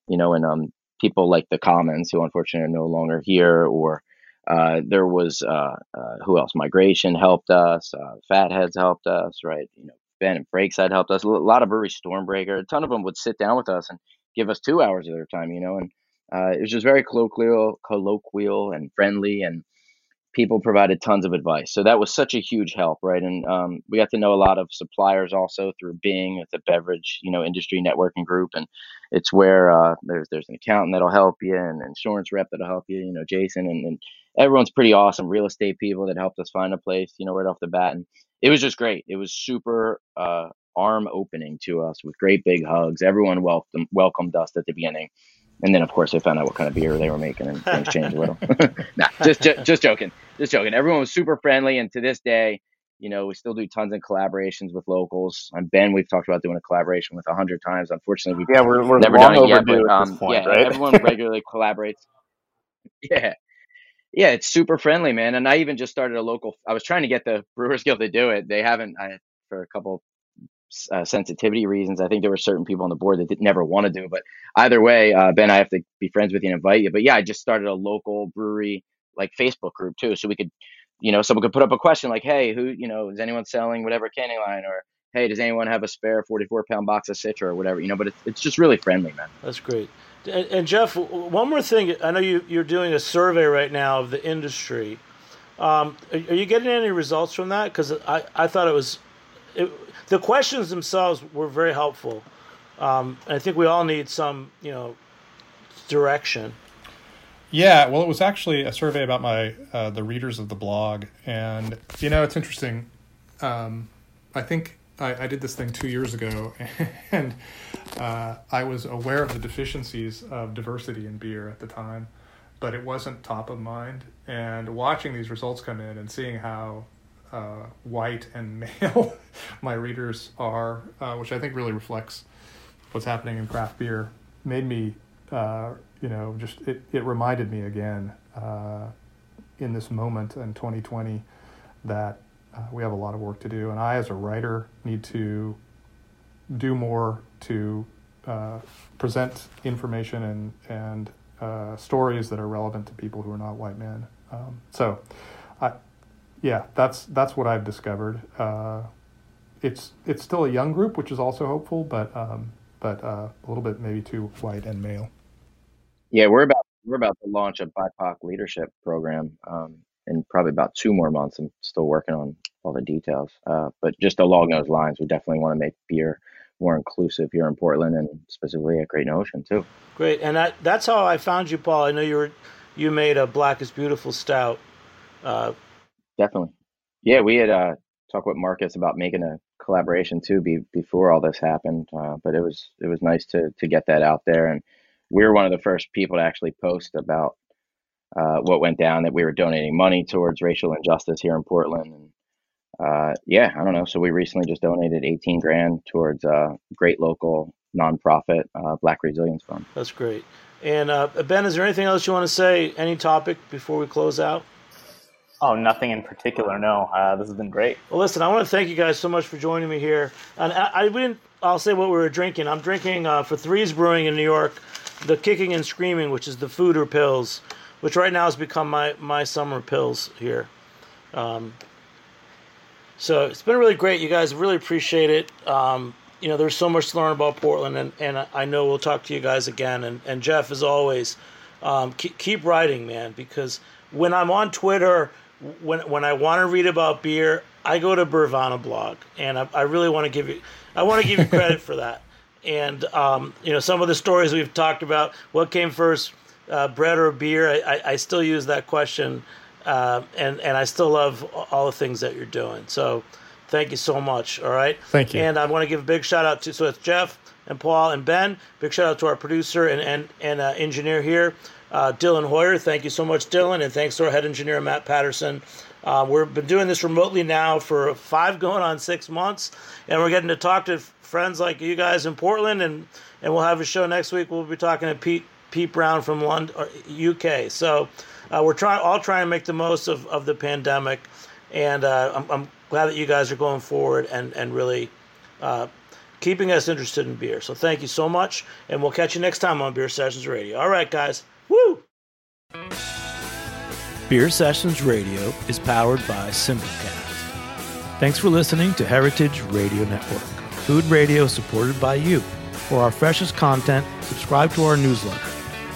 You know, and um, people like the Commons, who unfortunately are no longer here, or uh, there was uh, uh, who else? Migration helped us. Uh, Fatheads helped us, right? You know, Ben and Breakside helped us. A lot of breweries, Stormbreaker, a ton of them would sit down with us and give us two hours of their time. You know, and uh, it was just very colloquial, colloquial and friendly, and people provided tons of advice. So that was such a huge help, right? And um, we got to know a lot of suppliers also through Bing, it's a beverage, you know, industry networking group, and it's where there's there's an accountant that'll help you, and an insurance rep that'll help you, you know, Jason, and, and everyone's pretty awesome. Real estate people that helped us find a place, you know, right off the bat, and it was just great. It was super uh, arm opening to us with great big hugs. Everyone welcomed welcomed us at the beginning, and then of course they found out what kind of beer they were making, and things changed a little. nah, just, just just joking, just joking. Everyone was super friendly, and to this day, you know, we still do tons of collaborations with locals. And Ben, we've talked about doing a collaboration with a hundred times. Unfortunately, we yeah, we're, we're never long done it yet. But um, point, yeah, right? everyone regularly collaborates. Yeah, yeah, it's super friendly, man. And I even just started a local. I was trying to get the Brewers Guild to do it. They haven't I, for a couple uh, sensitivity reasons. I think there were certain people on the board that did, never want to do it. But either way, uh, Ben, I have to be friends with you and invite you. But yeah, I just started a local brewery like Facebook group too, so we could, you know, someone could put up a question like, "Hey, who, you know, is anyone selling whatever canning line?" or "Hey, does anyone have a spare 44 pound box of Citra or whatever?" You know, but it's it's just really friendly, man. That's great. And, and Jeff, one more thing. I know you, you're doing a survey right now of the industry. Um, are, are you getting any results from that? Because I, I thought it was, it, the questions themselves were very helpful. Um, I think we all need some, you know, direction. Yeah, well, it was actually a survey about my uh, the readers of the blog, and you know, it's interesting. Um, I think I, I did this thing two years ago, and uh, I was aware of the deficiencies of diversity in beer at the time, but it wasn't top of mind. And watching these results come in and seeing how uh, white and male my readers are, uh, which I think really reflects what's happening in craft beer, made me, uh, you know, just it, it reminded me again uh, in this moment in 2020 that uh, we have a lot of work to do. And I, as a writer, need to do more to uh, present information and, and uh, stories that are relevant to people who are not white men. Um, so, I, yeah, that's that's what I've discovered. Uh, it's it's still a young group, which is also hopeful, but um, but uh, a little bit maybe too white and male. Yeah, we're about we're about to launch a BIPOC leadership program um, in probably about two more months. I'm still working on all the details, uh, but just along those lines, we definitely want to make beer more inclusive here in Portland and specifically at Great Notion too. Great, and that, that's how I found you, Paul. I know you were you made a Black is Beautiful stout. Uh, Definitely. Yeah, we had uh, talked with Marcus about making a collaboration too be, before all this happened. Uh, but it was it was nice to to get that out there, and we were one of the first people to actually post about uh, what went down. That we were donating money towards racial injustice here in Portland, and uh, yeah, I don't know. So we recently just donated 18 grand towards a great local nonprofit uh, Black Resilience Fund. that's great. And uh, Ben, is there anything else you want to say? Any topic before we close out? Oh, nothing in particular. No, uh, this has been great. Well, listen, I want to thank you guys so much for joining me here. And I, I didn't. I'll say what we were drinking. I'm drinking uh, for Threes Brewing in New York, the Kicking and Screaming, which is the Foeder Pils, which right now has become my my summer pils here. Um, so it's been really great. You guys really appreciate it. Um, you know, there's so much to learn about Portland, and, and I- know we'll talk to you guys again. And, and Jeff, as always, um, keep, keep writing, man, because when I'm on Twitter, when when I want to read about beer, I go to Beervana blog, and I, I really want to give you, I want to give you credit for that. And um, you know, some of the stories we've talked about, what came first, uh, bread or beer? I, I, I still use that question, uh, and and I still love all the things that you're doing. So, thank you so much. All right. Thank you. And I want to give a big shout out to so it's Jeff and Paul and Ben. Big shout out to our producer and and and uh, engineer here, uh, Dylan Hoyer. Thank you so much, Dylan, and thanks to our head engineer Matt Patterson. Uh, we've been doing this remotely now for five going on six months, and we're getting to talk to friends like you guys in Portland, and and we'll have a show next week. We'll be talking to Pete Pete Brown from London, UK. So uh, we're trying all trying to make the most of, of the pandemic, and uh, I'm, I'm glad that you guys are going forward and and really uh, keeping us interested in beer. So thank you so much, and we'll catch you next time on Beer Sessions Radio. All right, guys. Woo! Beer Sessions Radio is powered by Simplecast. Thanks for listening to Heritage Radio Network, food radio supported by you. For our freshest content, subscribe to our newsletter.